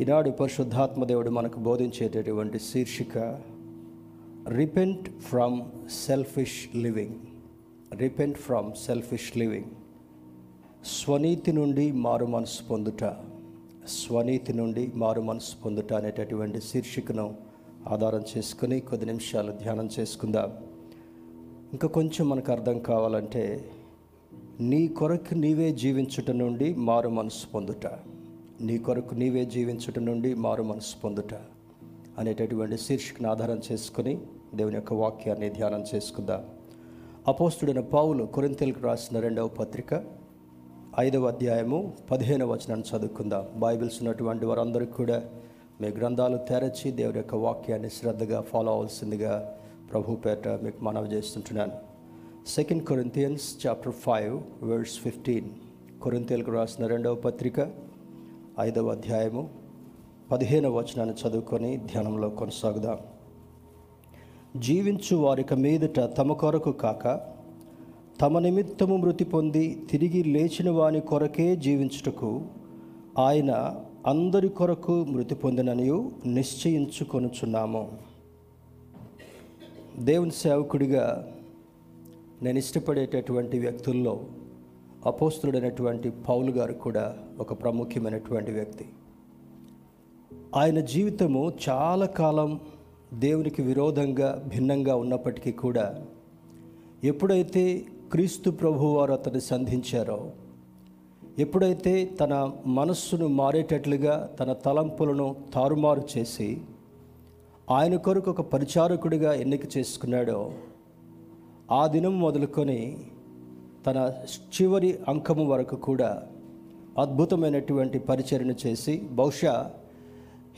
ఈనాడు పరిశుద్ధాత్మ దేవుడు మనకు బోధించేటటువంటి శీర్షిక repent from selfish living repent from selfish living స్వనీతి నుండి మారు మనసు పొందుట. స్వనీతి నుండి మారు మనసు పొందుట అనేటటువంటి శీర్షికను ఆధారం చేసుకుని కొద్ది నిమిషాలు ధ్యానం చేసుకుందాం. ఇంకా కొంచెం మనకు అర్థం కావాలంటే నీ కొరకు నీవే జీవించుట నుండి మారు మనసు పొందుట. నీ కొరకు నీవే జీవించుట నుండి మారు మనసు పొందుట అనేటటువంటి శీర్షికను ఆధారం చేసుకుని దేవుని యొక్క వాక్యాన్ని ధ్యానం చేసుకుందాం. అపోస్తుడైన పావులు కొరింతెలకు రాసిన రెండవ పత్రిక ఐదవ అధ్యాయము పదిహేనవ వచనాన్ని చదువుకుందాం. బైబిల్స్ ఉన్నటువంటి వారందరికీ కూడా మీ గ్రంథాలు తెరచి దేవుని యొక్క వాక్యాన్ని శ్రద్ధగా ఫాలో అవ్వాల్సిందిగా ప్రభు పేట మీకు మనవి చేస్తుంటున్నాను. Second Corinthians chapter five words fifteen కొరింతీలకు రాసిన రెండవ పత్రిక ఐదవ అధ్యాయము పదిహేనవ వచనాన్ని చదువుకొని ధ్యానంలో కొనసాగుదాం. జీవించు వారిక మీదట తమ కొరకు కాక తమ నిమిత్తము మృతి పొంది తిరిగి లేచిన వాని కొరకే జీవించుటకు ఆయన అందరి కొరకు మృతి పొందిననియు నిశ్చయించుకొనుచున్నాము. దేవుని సేవకుడిగా నేను ఇష్టపడేటటువంటి వ్యక్తుల్లో అపోస్తుడైనటువంటి పౌలు గారు కూడా ఒక ప్రాముఖ్యమైనటువంటి వ్యక్తి. ఆయన జీవితము చాలా కాలం దేవునికి విరోధంగా భిన్నంగా ఉన్నప్పటికీ కూడా ఎప్పుడైతే క్రీస్తు ప్రభు వారు అతన్ని సంధించారో ఎప్పుడైతే తన మనస్సును మారేటట్లుగా తన తలంపులను తారుమారు చేసి ఆయన కొరకు ఒక పరిచారకుడిగా ఎన్నిక చేసుకున్నాడో ఆ దినం మొదలుకొని తన చివరి అంకము వరకు కూడా అద్భుతమైనటువంటి పరిచర్యను చేసి బహుశా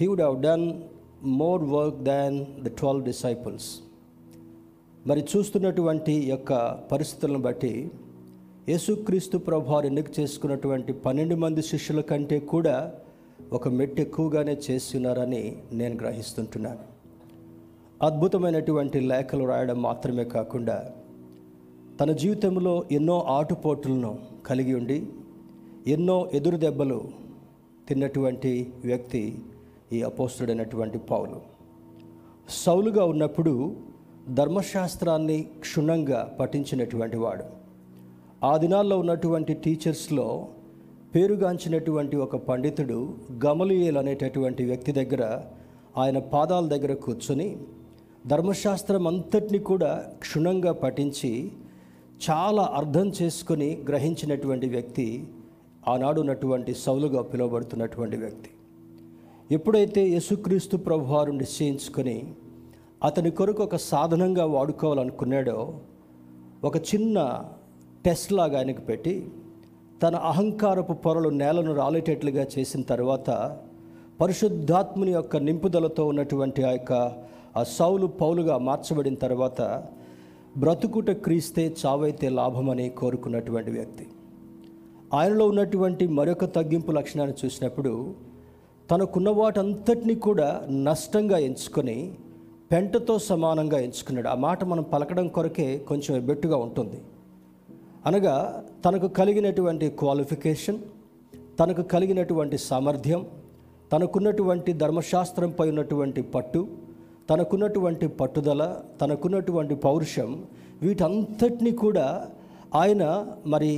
he would have done more work than the twelve disciples మరి చూస్తున్నటువంటి యొక్క పరిస్థితులను బట్టి యేసుక్రీస్తు ప్రభువారు ఎన్నిక చేసుకున్నటువంటి పన్నెండు మంది శిష్యుల కంటే కూడా ఒక మెట్టు ఎక్కువగానే చేస్తున్నారని నేను గ్రహిస్తుంటున్నాను. అద్భుతమైనటువంటి లేఖలు రాయడం మాత్రమే కాకుండా తన జీవితంలో ఎన్నో ఆటుపోటులను కలిగి ఉండి ఎన్నో ఎదురు దెబ్బలు తిన్నటువంటి వ్యక్తి ఈ అపోస్తుడైనటువంటి పౌలు. సౌలుగా ఉన్నప్పుడు ధర్మశాస్త్రాన్ని క్షుణ్ణంగా పఠించినటువంటి వాడు. ఆ దినాల్లో ఉన్నటువంటి టీచర్స్లో పేరుగాంచినటువంటి ఒక పండితుడు గమలియేల్ అనేటటువంటి వ్యక్తి దగ్గర ఆయన పాదాల దగ్గర కూర్చొని ధర్మశాస్త్రం అంతటిని కూడా క్షుణ్ణంగా పఠించి చాలా అర్థం చేసుకొని గ్రహించినటువంటి వ్యక్తి ఆనాడు ఉన్నటువంటి సౌలుగా పిలువబడుతున్నటువంటి వ్యక్తి. ఎప్పుడైతే యేసుక్రీస్తు ప్రభువారు నిశ్చయించుకొని అతని కొరకు ఒక సాధనంగా వాడుకోవాలనుకున్నాడో ఒక చిన్న టెస్ట్ లాగా ఆయనకు పెట్టి తన అహంకారపు పొరలు నేలను రాలేటట్లుగా చేసిన తర్వాత పరిశుద్ధాత్ముని యొక్క నింపుదలతో ఉన్నటువంటి ఆ యొక్క ఆ సౌలు పౌలుగా మార్చబడిన తర్వాత బ్రతుకుట క్రీస్తే చావైతే లాభమని కోరుకున్నటువంటి వ్యక్తి. ఆయనలో ఉన్నటువంటి మరొక తగ్గింపు లక్షణాన్ని చూసినప్పుడు తనకున్న వాటంతటినీ కూడా నష్టంగా ఎంచుకొని పెంటతో సమానంగా ఎంచుకున్నాడు. ఆ మాట మనం పలకడం కొరకే కొంచెం ఎబ్బెట్టుగా ఉంటుంది. అనగా తనకు కలిగినటువంటి క్వాలిఫికేషన్ తనకు కలిగినటువంటి సామర్థ్యం తనకున్నటువంటి ధర్మశాస్త్రంపై ఉన్నటువంటి పట్టు తనకున్నటువంటి పట్టుదల తనకున్నటువంటి పౌరుషం వీటంతటినీ కూడా ఆయన మరి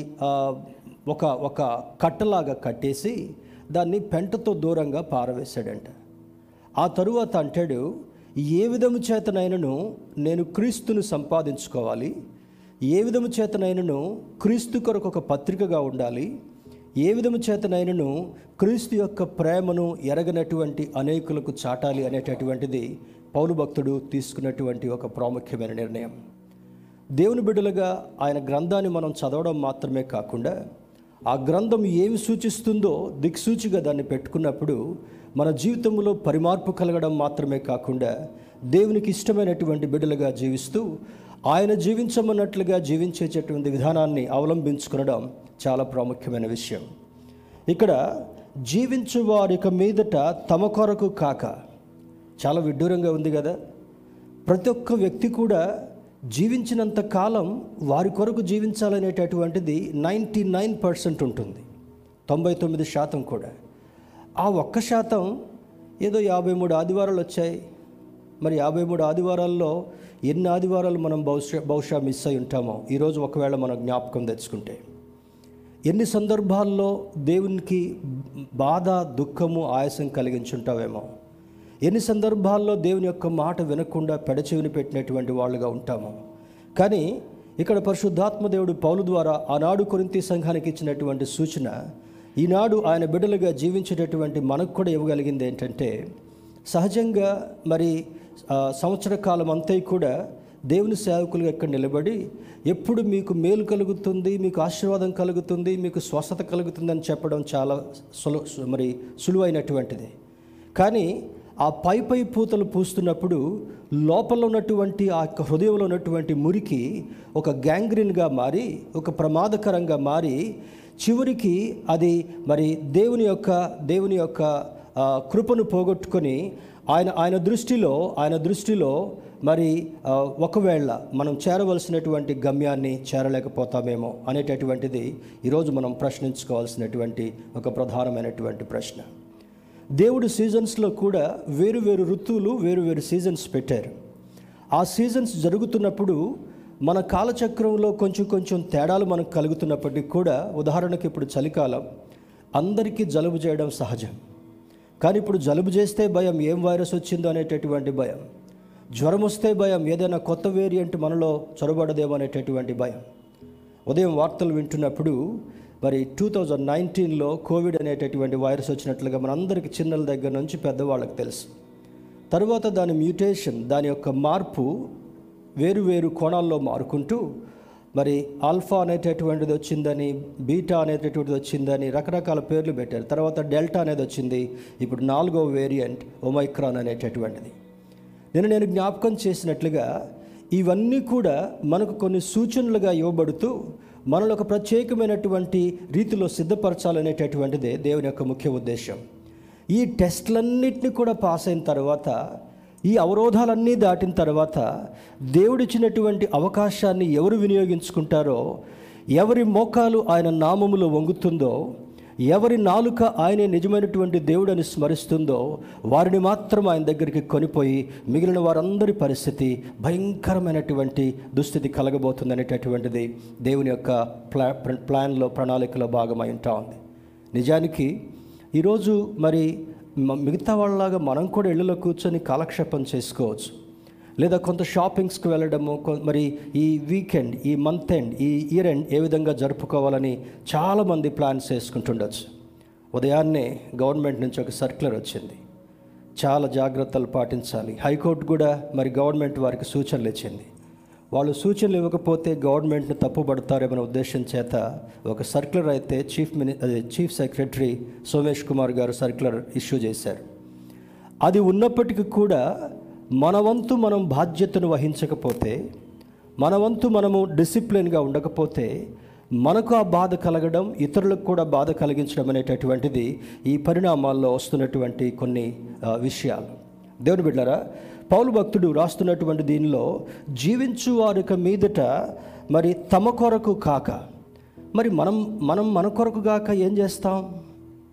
ఒక ఒక కట్టలాగా కట్టేసి దాన్ని పెంటతో దూరంగా పారవేశాడంట. ఆ తరువాత అంటాడు ఏ విధము చేతనైనను నేను క్రీస్తును సంపాదించుకోవాలి? ఏ విధము చేతనైనను క్రీస్తు కొరకు ఒక పత్రికగా ఉండాలి? ఏ విధము చేతనైనను క్రీస్తు యొక్క ప్రేమను ఎరగనటువంటి అనేకులకు చాటాలి అనేటటువంటిది పౌలు భక్తుడు తీసుకున్నటువంటి ఒక ప్రాముఖ్యమైన నిర్ణయం. దేవుని బిడ్డలుగా ఆయన గ్రంథాన్ని మనం చదవడం మాత్రమే కాకుండా ఆ గ్రంథం ఏమి సూచిస్తుందో దిక్సూచిగా దాన్ని పెట్టుకున్నప్పుడు మన జీవితంలో పరిమార్పు కలగడం మాత్రమే కాకుండా దేవునికి ఇష్టమైనటువంటి బిడ్డలుగా జీవిస్తూ ఆయన జీవించమన్నట్లుగా జీవించేటటువంటి విధానాన్ని అవలంబించుకునడం చాలా ప్రాముఖ్యమైన విషయం. ఇక్కడ జీవించువారిక మీదట తమ కొరకు కాక చాలా విడ్డూరంగా ఉంది కదా. ప్రతి ఒక్క వ్యక్తి కూడా జీవించినంత కాలం వారి కొరకు జీవించాలనేటటువంటిది నైంటీ నైన్ పర్సెంట్ ఉంటుంది. తొంభై తొమ్మిది శాతం కూడా. ఆ ఒక్క శాతం ఏదో యాభై మూడు ఆదివారాలు వచ్చాయి. మరి యాభై మూడు ఆదివారాల్లో ఎన్ని ఆదివారాలు మనం బహుశా బహుశా మిస్ అయి ఉంటామో ఈరోజు ఒకవేళ మనం జ్ఞాపకం తెచ్చుకుంటే. ఎన్ని సందర్భాల్లో దేవునికి బాధ దుఃఖము ఆయాసం కలిగించుంటావేమో. ఎన్ని సందర్భాల్లో దేవుని యొక్క మాట వినకుండా పెడచెవిని పెట్టినటువంటి వాళ్ళుగా ఉంటాము. కానీ ఇక్కడ పరిశుద్ధాత్మ దేవుడు పౌలు ద్వారా ఆనాడు కొరింతి సంఘానికి ఇచ్చినటువంటి సూచన ఈనాడు ఆయన బిడ్డలుగా జీవించేటటువంటి మనకు కూడా ఇవ్వగలిగింది ఏంటంటే సహజంగా మరి సంవత్సర కాలం అంతా కూడా దేవుని సేవకులుగా ఇక్కడ నిలబడి ఎప్పుడు మీకు మేలు కలుగుతుంది మీకు ఆశీర్వాదం కలుగుతుంది మీకు స్వస్థత కలుగుతుందని చెప్పడం చాలా సులు మరి సులువైనటువంటిది. కానీ ఆ పై పై పూతలు పూస్తున్నప్పుడు లోపల ఉన్నటువంటి ఆ యొక్క హృదయంలో ఉన్నటువంటి మురికి ఒక గ్యాంగ్రీన్గా మారి ఒక ప్రమాదకరంగా మారి చివరికి అది మరి దేవుని యొక్క దేవుని యొక్క కృపను పోగొట్టుకొని ఆయన ఆయన దృష్టిలో ఆయన దృష్టిలో మరి ఒకవేళ మనం చేరవలసినటువంటి గమ్యాన్ని చేరలేకపోతామేమో అనేటటువంటిది ఈరోజు మనం ప్రశ్నించుకోవాల్సినటువంటి ఒక ప్రధానమైనటువంటి ప్రశ్న. దేవుడు సీజన్స్లో కూడా వేరు వేరు ఋతువులు వేరు వేరు సీజన్స్ పెట్టారు. ఆ సీజన్స్ జరుగుతున్నప్పుడు మన కాలచక్రంలో కొంచెం కొంచెం తేడాలు మనకు కలుగుతున్నప్పటికీ కూడా ఉదాహరణకి ఇప్పుడు చలికాలం అందరికీ జలుబు చేయడం సహజం. కానీ ఇప్పుడు జలుబు చేస్తే భయం ఏం వైరస్ వచ్చిందో అనేటటువంటి భయం. జ్వరం వస్తే భయం ఏదైనా కొత్త వేరియంట్ మనలో చొరబడదేమో అనేటటువంటి భయం. ఉదయం వార్తలు వింటున్నప్పుడు మరి టూ థౌజండ్ నైన్టీన్లో కోవిడ్ అనేటటువంటి వైరస్ వచ్చినట్లుగా మనందరికీ చిన్నల దగ్గర నుంచి పెద్దవాళ్ళకి తెలుసు. తర్వాత దాని మ్యూటేషన్ దాని యొక్క మార్పు వేరు వేరు కోణాల్లో మారుకుంటూ మరి ఆల్ఫా అనేటటువంటిది వచ్చిందని బీటా అనేటటువంటిది వచ్చిందని రకరకాల పేర్లు పెట్టారు. తర్వాత డెల్టా అనేది వచ్చింది. ఇప్పుడు నాలుగో వేరియంట్ ఒమైక్రాన్ అనేటటువంటిది. నేను నేను జ్ఞాపకం చేసినట్లుగా ఇవన్నీ కూడా మనకు కొన్ని సూచనలుగా ఇవ్వబడుతూ మనలో ఒక ప్రత్యేకమైనటువంటి రీతిలో సిద్ధపరచాలనేటటువంటిదే దేవుని యొక్క ముఖ్య ఉద్దేశం. ఈ టెస్ట్లన్నింటినీ కూడా పాస్ అయిన తర్వాత ఈ అవరోధాలన్నీ దాటిన తర్వాత దేవుడిచ్చినటువంటి అవకాశాన్ని ఎవరు వినియోగించుకుంటారో ఎవరి మోకాలు ఆయన నామములో వంగుతుందో ఎవరి నాలుక ఆయనే నిజమైనటువంటి దేవుడని స్మరిస్తుందో వారిని మాత్రం ఆయన దగ్గరికి కొనిపోయి మిగిలిన వారందరి పరిస్థితి భయంకరమైనటువంటి దుస్థితి కలగబోతుంది అనేటటువంటిది దేవుని యొక్క ప్లా ప్లాన్లో ప్రణాళికలో భాగమై ఉంటా ఉంది. నిజానికి ఈరోజు మరి మిగతా వాళ్ళలాగా మనం కూడా ఇళ్ళలో కూర్చొని కాలక్షేపం చేసుకోవచ్చు. లేదా కొంత షాపింగ్స్కి వెళ్ళడము మరి ఈ వీకెండ్ ఈ మంత్ ఎండ్ ఈ ఇయర్ ఎండ్ ఏ విధంగా జరుపుకోవాలని చాలామంది ప్లాన్స్ వేసుకుంటుండొచ్చు. ఉదయాన్నే గవర్నమెంట్ నుంచి ఒక సర్క్యులర్ వచ్చింది. చాలా జాగ్రత్తలు పాటించాలి. హైకోర్టు కూడా మరి గవర్నమెంట్ వారికి సూచనలు ఇచ్చింది. వాళ్ళు సూచనలు ఇవ్వకపోతే గవర్నమెంట్ని తప్పుపడతారేమనే ఉద్దేశం చేత ఒక సర్క్యులర్ అయితే చీఫ్ మిని అదే చీఫ్ సెక్రటరీ సోమేష్ కుమార్ గారు సర్క్యులర్ ఇష్యూ చేశారు. అది ఉన్నప్పటికీ కూడా మన వంతు మనం బాధ్యతను వహించకపోతే మన వంతు మనము డిసిప్లిన్గా ఉండకపోతే మనకు ఆ బాధ కలగడం ఇతరులకు కూడా బాధ కలిగించడం అనేటటువంటిది ఈ పరిణామాల్లో వస్తున్నటువంటి కొన్ని విషయాలు. దేవుని బిడ్డారా పౌలు భక్తుడు రాస్తున్నటువంటి దీనిలో జీవించు వారిక మీదట మరి తమ కొరకు కాక మరి మనం మనం మన కొరకు కాక ఏం చేస్తాం?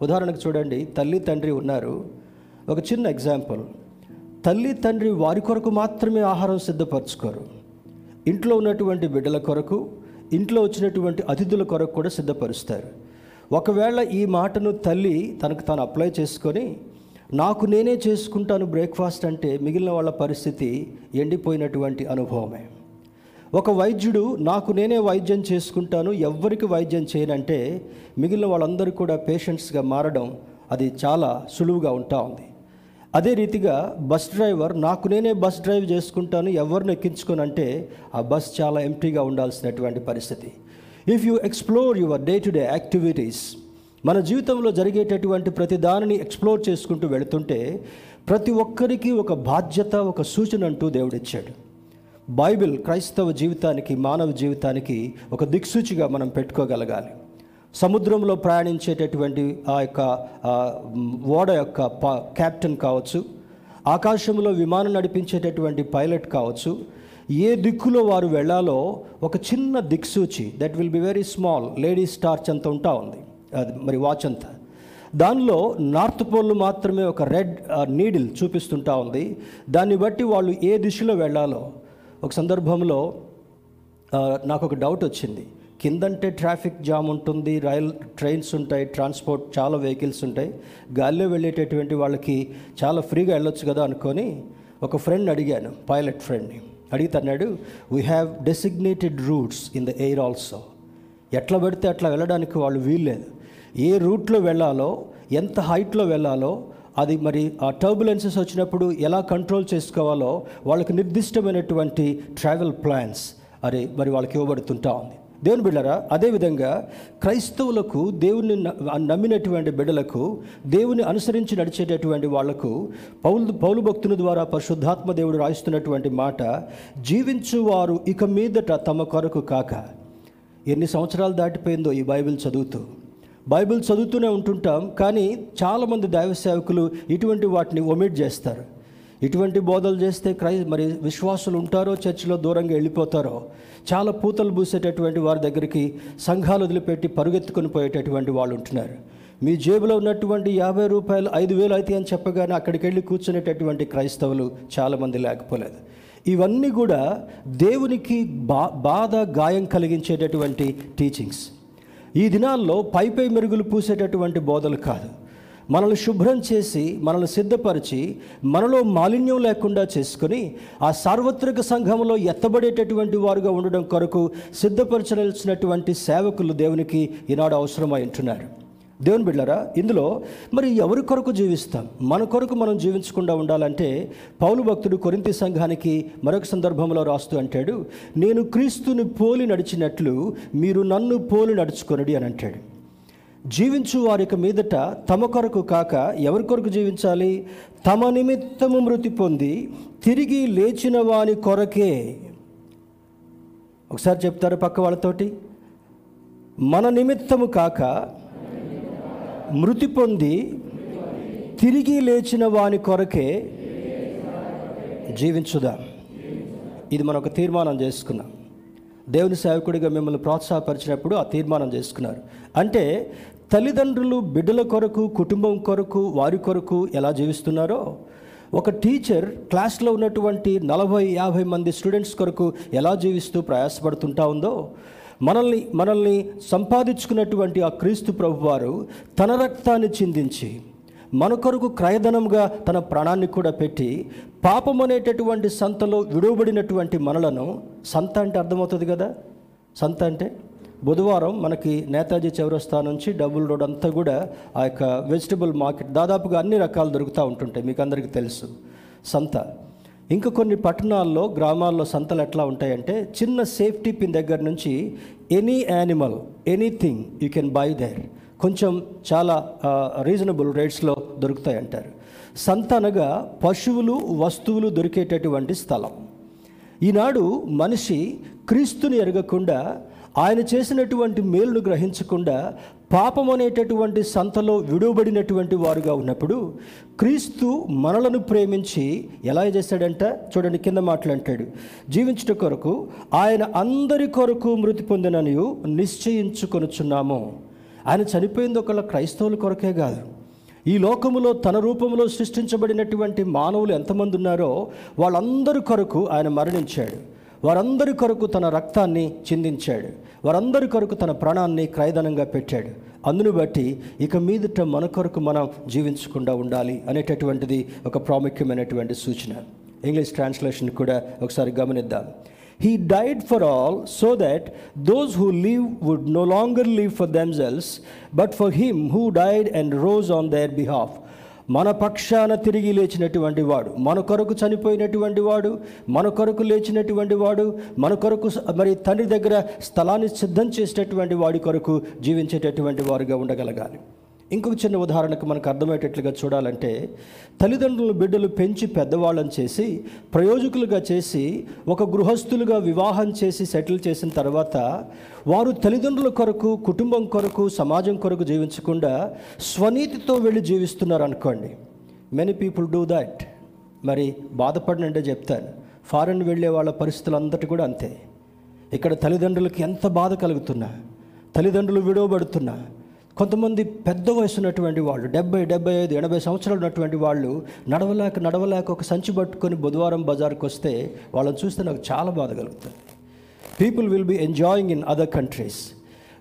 ఉదాహరణకు చూడండి తల్లి తండ్రి ఉన్నారు. ఒక చిన్న ఎగ్జాంపుల్. తల్లి తండ్రి వారి కొరకు మాత్రమే ఆహారం సిద్ధపరచుకోరు. ఇంట్లో ఉన్నటువంటి బిడ్డల కొరకు ఇంట్లో వచ్చినటువంటి అతిథుల కొరకు కూడా సిద్ధపరుస్తారు. ఒకవేళ ఈ మాటను తల్లి తనకు తాను అప్లై చేసుకొని నాకు నేనే చేసుకుంటాను బ్రేక్ఫాస్ట్ అంటే మిగిలిన వాళ్ళ పరిస్థితి ఎండిపోయినటువంటి అనుభవమే. ఒక వైద్యుడు నాకు నేనే వైద్యం చేసుకుంటాను ఎవ్వరికి వైద్యం చేయనంటే మిగిలిన వాళ్ళందరూ కూడా పేషెంట్స్గా మారడం అది చాలా సులువుగా ఉంటా ఉంది. అదే రీతిగా బస్ డ్రైవర్ నాకు నేనే బస్ డ్రైవ్ చేసుకుంటాను ఎవరిని ఎక్కించుకోనంటే ఆ బస్ చాలా ఎంటీగా ఉండాల్సినటువంటి పరిస్థితి. If you explore your day to day activities మన జీవితంలో జరిగేటటువంటి ప్రతి దానిని ఎక్స్ప్లోర్ చేసుకుంటూ వెళుతుంటే ప్రతి ఒక్కరికి ఒక బాధ్యత ఒక సూచన అంటూ దేవుడిచ్చాడు. బైబిల్ క్రైస్తవ జీవితానికి మానవ జీవితానికి ఒక దిక్సూచిగా మనం పెట్టుకోగలగాలి. సముద్రంలో ప్రయాణించేటటువంటి ఆ యొక్క ఓడ యొక్క ప కెప్టెన్ కావచ్చు ఆకాశంలో విమానం నడిపించేటటువంటి పైలట్ కావచ్చు ఏ దిక్కులో వారు వెళ్ళాలో ఒక చిన్న దిక్సూచి that will be very small ladies torch అంత ఉంటా ఉంది. అది మరి వాచ్ అంతా. దానిలో నార్త్ పోల్ మాత్రమే ఒక రెడ్ నీడిల్ చూపిస్తుంటా ఉంది. దాన్ని బట్టి వాళ్ళు ఏ దిశలో వెళ్ళాలో. ఒక సందర్భంలో నాకు ఒక డౌట్ వచ్చింది. కిందంటే ట్రాఫిక్ జామ్ ఉంటుంది రైల్ ట్రైన్స్ ఉంటాయి ట్రాన్స్పోర్ట్ చాలా వెహికల్స్ ఉంటాయి. గాల్లో వెళ్ళేటటువంటి వాళ్ళకి చాలా ఫ్రీగా వెళ్ళొచ్చు కదా అనుకొని ఒక ఫ్రెండ్ అడిగాను పైలట్ ఫ్రెండ్ని అడిగితే అన్నాడు we have designated routes in the air also ఎట్లా పడితే అట్లా వెళ్ళడానికి వాళ్ళు వీల్లేదు. ఏ రూట్లో వెళ్ళాలో ఎంత హైట్లో వెళ్ళాలో అది మరి ఆ టర్బులెన్సెస్ వచ్చినప్పుడు ఎలా కంట్రోల్ చేసుకోవాలో వాళ్ళకి నిర్దిష్టమైనటువంటి ట్రావెల్ ప్లాన్స్ అరే మరి వాళ్ళకి ఇవ్వబడుతుంటా ఉంది. దేవుని బిడ్డరా అదేవిధంగా క్రైస్తవులకు దేవుని నమ్మినటువంటి బిడ్డలకు దేవుని అనుసరించి నడిచేటటువంటి వాళ్ళకు పౌలు పౌలు భక్తుని ద్వారా పరిశుద్ధాత్మ దేవుడు రాయిస్తున్నటువంటి మాట జీవించువారు ఇక మీదట తమ కొరకు కాక. ఎన్ని సంవత్సరాలు దాటిపోయిందో ఈ బైబిల్ చదువుతూ. బైబిల్ చదువుతూనే ఉంటుంటాం కానీ చాలామంది దైవ సేవకులు ఇటువంటి వాటిని ఒమిట్ చేస్తారు. ఇటువంటి బోధలు చేస్తే క్రై మరి విశ్వాసులు ఉంటారో చర్చిలో దూరంగా వెళ్ళిపోతారో చాలా పూతలు పూసేటటువంటి వారి దగ్గరికి సంఘాలు వదిలిపెట్టి పరుగెత్తుకొని పోయేటటువంటి వాళ్ళు ఉంటున్నారు. మీ జేబులో ఉన్నటువంటి యాభై రూపాయలు ఐదు వేలు అయితే అని చెప్పగానే అక్కడికి వెళ్ళి కూర్చునేటటువంటి క్రైస్తవులు చాలామంది లేకపోలేదు. ఇవన్నీ కూడా దేవునికి బా బాధ గాయం కలిగించేటటువంటి టీచింగ్స్ ఈ దినాల్లో పైపై మెరుగులు పూసేటటువంటి బోధలు కాదు. మనల్ని శుభ్రం చేసి మనల్ని సిద్ధపరిచి మనలో మాలిన్యం లేకుండా చేసుకొని ఆ సార్వత్రిక సంఘంలో ఎత్తబడేటటువంటి వారుగా ఉండడం కొరకు సిద్ధపరచాల్సినటువంటి సేవకులు దేవునికి ఈనాడు అవసరమై ఉంటున్నారు. దేవుని బిడ్డరా ఇందులో మరి ఎవరి కొరకు జీవిస్తాం? మన కొరకు మనం జీవించకుండా ఉండాలంటే పౌలు భక్తుడు కొరింతి సంఘానికి మరొక సందర్భంలో రాస్తూ అంటాడు నేను క్రీస్తుని పోలి నడిచినట్లు మీరు నన్ను పోలి నడుచుకొనడి అని అంటాడు. జీవించు వారికి మీదట తమ కొరకు కాక ఎవరి కొరకు జీవించాలి? తమ నిమిత్తము మృతి పొంది తిరిగి లేచిన వాని కొరకే. ఒకసారి చెప్తారు పక్క వాళ్ళతోటి? మన నిమిత్తము కాక మృతి పొంది తిరిగి లేచిన వాని కొరకే జీవించుదాం. ఇది మనం ఒక తీర్మానం చేసుకున్నాం. దేవుని సేవకుడిగా మిమ్మల్ని ప్రోత్సాహపరిచినప్పుడు ఆ తీర్మానం చేసుకున్నారు. అంటే తల్లిదండ్రులు బిడ్డల కొరకు కుటుంబం కొరకు వారి కొరకు ఎలా జీవిస్తున్నారో? ఒక టీచర్ క్లాస్లో ఉన్నటువంటి నలభై యాభై మంది స్టూడెంట్స్ కొరకు ఎలా జీవిస్తూ ప్రయాసపడుతుంటా ఉందో? మనల్ని మనల్ని సంపాదించుకున్నటువంటి ఆ క్రీస్తు ప్రభువారు తన రక్తాన్ని చిందించి మన కొరకు క్రయధనంగా తన ప్రాణాన్ని కూడా పెట్టి పాపం అనేటటువంటి సంతలో విడువబడినటువంటి మనలను సంత అంటే అర్థమవుతుంది కదా? సంత అంటే? బుధవారం మనకి నేతాజీ చౌరస్తా నుంచి డబుల్ రోడ్ అంతా కూడా ఆ యొక్క వెజిటబుల్ మార్కెట్ దాదాపుగా అన్ని రకాలు దొరుకుతూ ఉంటుంటాయి మీకు అందరికీ తెలుసు. సంత. ఇంకా కొన్ని పట్టణాల్లో గ్రామాల్లో సంతలు ఎట్లా ఉంటాయంటే చిన్న సేఫ్టీ పిన్ దగ్గర నుంచి any animal anything you can buy there. కొంచెం చాలా రీజనబుల్ రేట్స్లో దొరుకుతాయి అంటారు సంత అనగా పశువులు వస్తువులు దొరికేటటువంటి స్థలం. ఈనాడు మనిషి క్రీస్తుని ఎరగకుండా ఆయన చేసినటువంటి మేలును గ్రహించకుండా పాపం అనేటటువంటి సంతలో విడువబడినటువంటి వారుగా ఉన్నప్పుడు క్రీస్తు మనలను ప్రేమించి ఎలా చేశాడంట? చూడండి కింద మాట్లాంటాడు. జీవించట జీవించుట కొరకు ఆయన అందరి కొరకు మృతి పొందిననియు నిశ్చయించుకొనుచున్నాము. ఆయన చనిపోయింది ఒకళ్ళ క్రైస్తవుల కొరకే కాదు. ఈ లోకములో తన రూపంలో సృష్టించబడినటువంటి మానవులు ఎంతమంది ఉన్నారో వాళ్ళందరి కొరకు ఆయన మరణించాడు. వారందరి కొరకు తన రక్తాన్ని చిందించాడు. వారందరి కొరకు తన ప్రాణాన్ని క్రయధనంగా పెట్టాడు. అందును బట్టి ఇక మీదట మన కొరకు మనం జీవించకుండా ఉండాలి అనేటటువంటిది ఒక ప్రాముఖ్యమైనటువంటి సూచన. ఇంగ్లీష్ ట్రాన్స్లేషన్ కూడా ఒకసారి గమనిద్దాం. He died for all so that those who live would no longer live for themselves but for him who died and rose on their behalf మన పక్షాన తిరిగి లేచినటువంటి వాడు మన కొరకు చనిపోయినటువంటి వాడు మన కొరకు లేచినటువంటి వాడు మన కొరకు మరి తండ్రి దగ్గర స్థలాన్ని సిద్ధం చేసినటువంటి వాడి కొరకు జీవించేటటువంటి వారుగా ఉండగలగాలి. ఇంకొక చిన్న ఉదాహరణకు మనకు అర్థమయ్యేటట్లుగా చూడాలంటే తల్లిదండ్రులు బిడ్డలు పెంచి పెద్దవాళ్ళని చేసి ప్రయోజకులుగా చేసి ఒక గృహస్థులుగా వివాహం చేసి సెటిల్ చేసిన తర్వాత వారు తల్లిదండ్రుల కొరకు కుటుంబం కొరకు సమాజం కొరకు జీవించకుండా స్వనీతితో వెళ్ళి జీవిస్తున్నారు అనుకోండి మెనీ పీపుల్ డూ దాట్ మరి బాధపడినంటే చెప్తాను. ఫారెన్ వెళ్ళే వాళ్ళ పరిస్థితులు అంతటి కూడా అంతే. ఇక్కడ తల్లిదండ్రులకు ఎంత బాధ కలుగుతున్నా. తల్లిదండ్రులు విడవబడుతున్నా. కొంతమంది పెద్ద వయసు ఉన్నటువంటి వాళ్ళు డెబ్బై డెబ్బై ఐదు ఎనభై సంవత్సరాలు ఉన్నటువంటి వాళ్ళు నడవలేక నడవలేక ఒక సంచి పట్టుకొని బుధవారం బజార్కి వస్తే వాళ్ళని చూస్తే నాకు చాలా బాధ కలుగుతుంది. People will be enjoying in other countries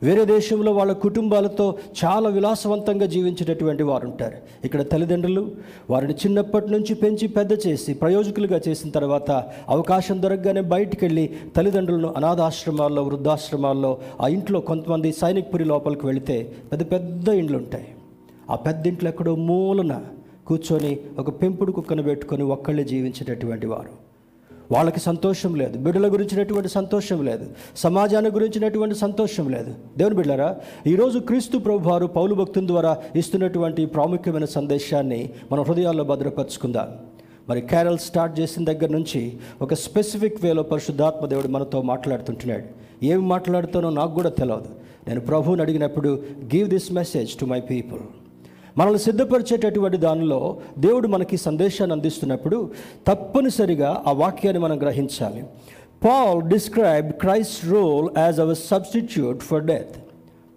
వేరే దేశంలో వాళ్ళ కుటుంబాలతో చాలా విలాసవంతంగా జీవించేటటువంటి వారు ఉంటారు. ఇక్కడ తల్లిదండ్రులు వారిని చిన్నప్పటి నుంచి పెంచి పెద్ద చేసి ప్రయోజకులుగా చేసిన తర్వాత అవకాశం దొరకగానే బయటికి వెళ్ళి తల్లిదండ్రులను అనాథాశ్రమాల్లో వృద్ధాశ్రమాల్లో ఆ ఇంట్లో కొంతమంది సైనిక్పురి లోపలికి వెళితే పెద్ద పెద్ద ఇండ్లు ఉంటాయి. ఆ పెద్ద ఇంట్లో ఎక్కడో మూలన కూర్చొని ఒక పెంపుడు కుక్కను పెట్టుకొని ఒక్కళ్ళే జీవించేటటువంటి వారు. వాళ్ళకి సంతోషం లేదు. బిడ్డల గురించినటువంటి సంతోషం లేదు. సమాజాన్ని గురించినటువంటి సంతోషం లేదు. దేవుని బిడ్డారా ఈరోజు క్రీస్తు ప్రభు వారు పౌలు భక్తుల ద్వారా ఇస్తున్నటువంటి ప్రాముఖ్యమైన సందేశాన్ని మన హృదయాల్లో భద్రపరుచుకుందాం. మరి క్యారల్ స్టార్ట్ చేసిన దగ్గర నుంచి ఒక స్పెసిఫిక్ వేలో పరిశుద్ధాత్మ దేవుడు మనతో మాట్లాడుతుంటున్నాడు. ఏమి మాట్లాడుతానో నాకు కూడా తెలియదు నేను ప్రభువుని అడిగినప్పుడు give this message to my people మనల్ని సిద్ధపరిచేటటువంటి దానిలో దేవుడు మనకి సందేశాన్ని అందిస్తున్నప్పుడు తప్పనిసరిగా ఆ వాక్యాన్ని మనం గ్రహించాలి. Paul describe Christ role as our substitute for death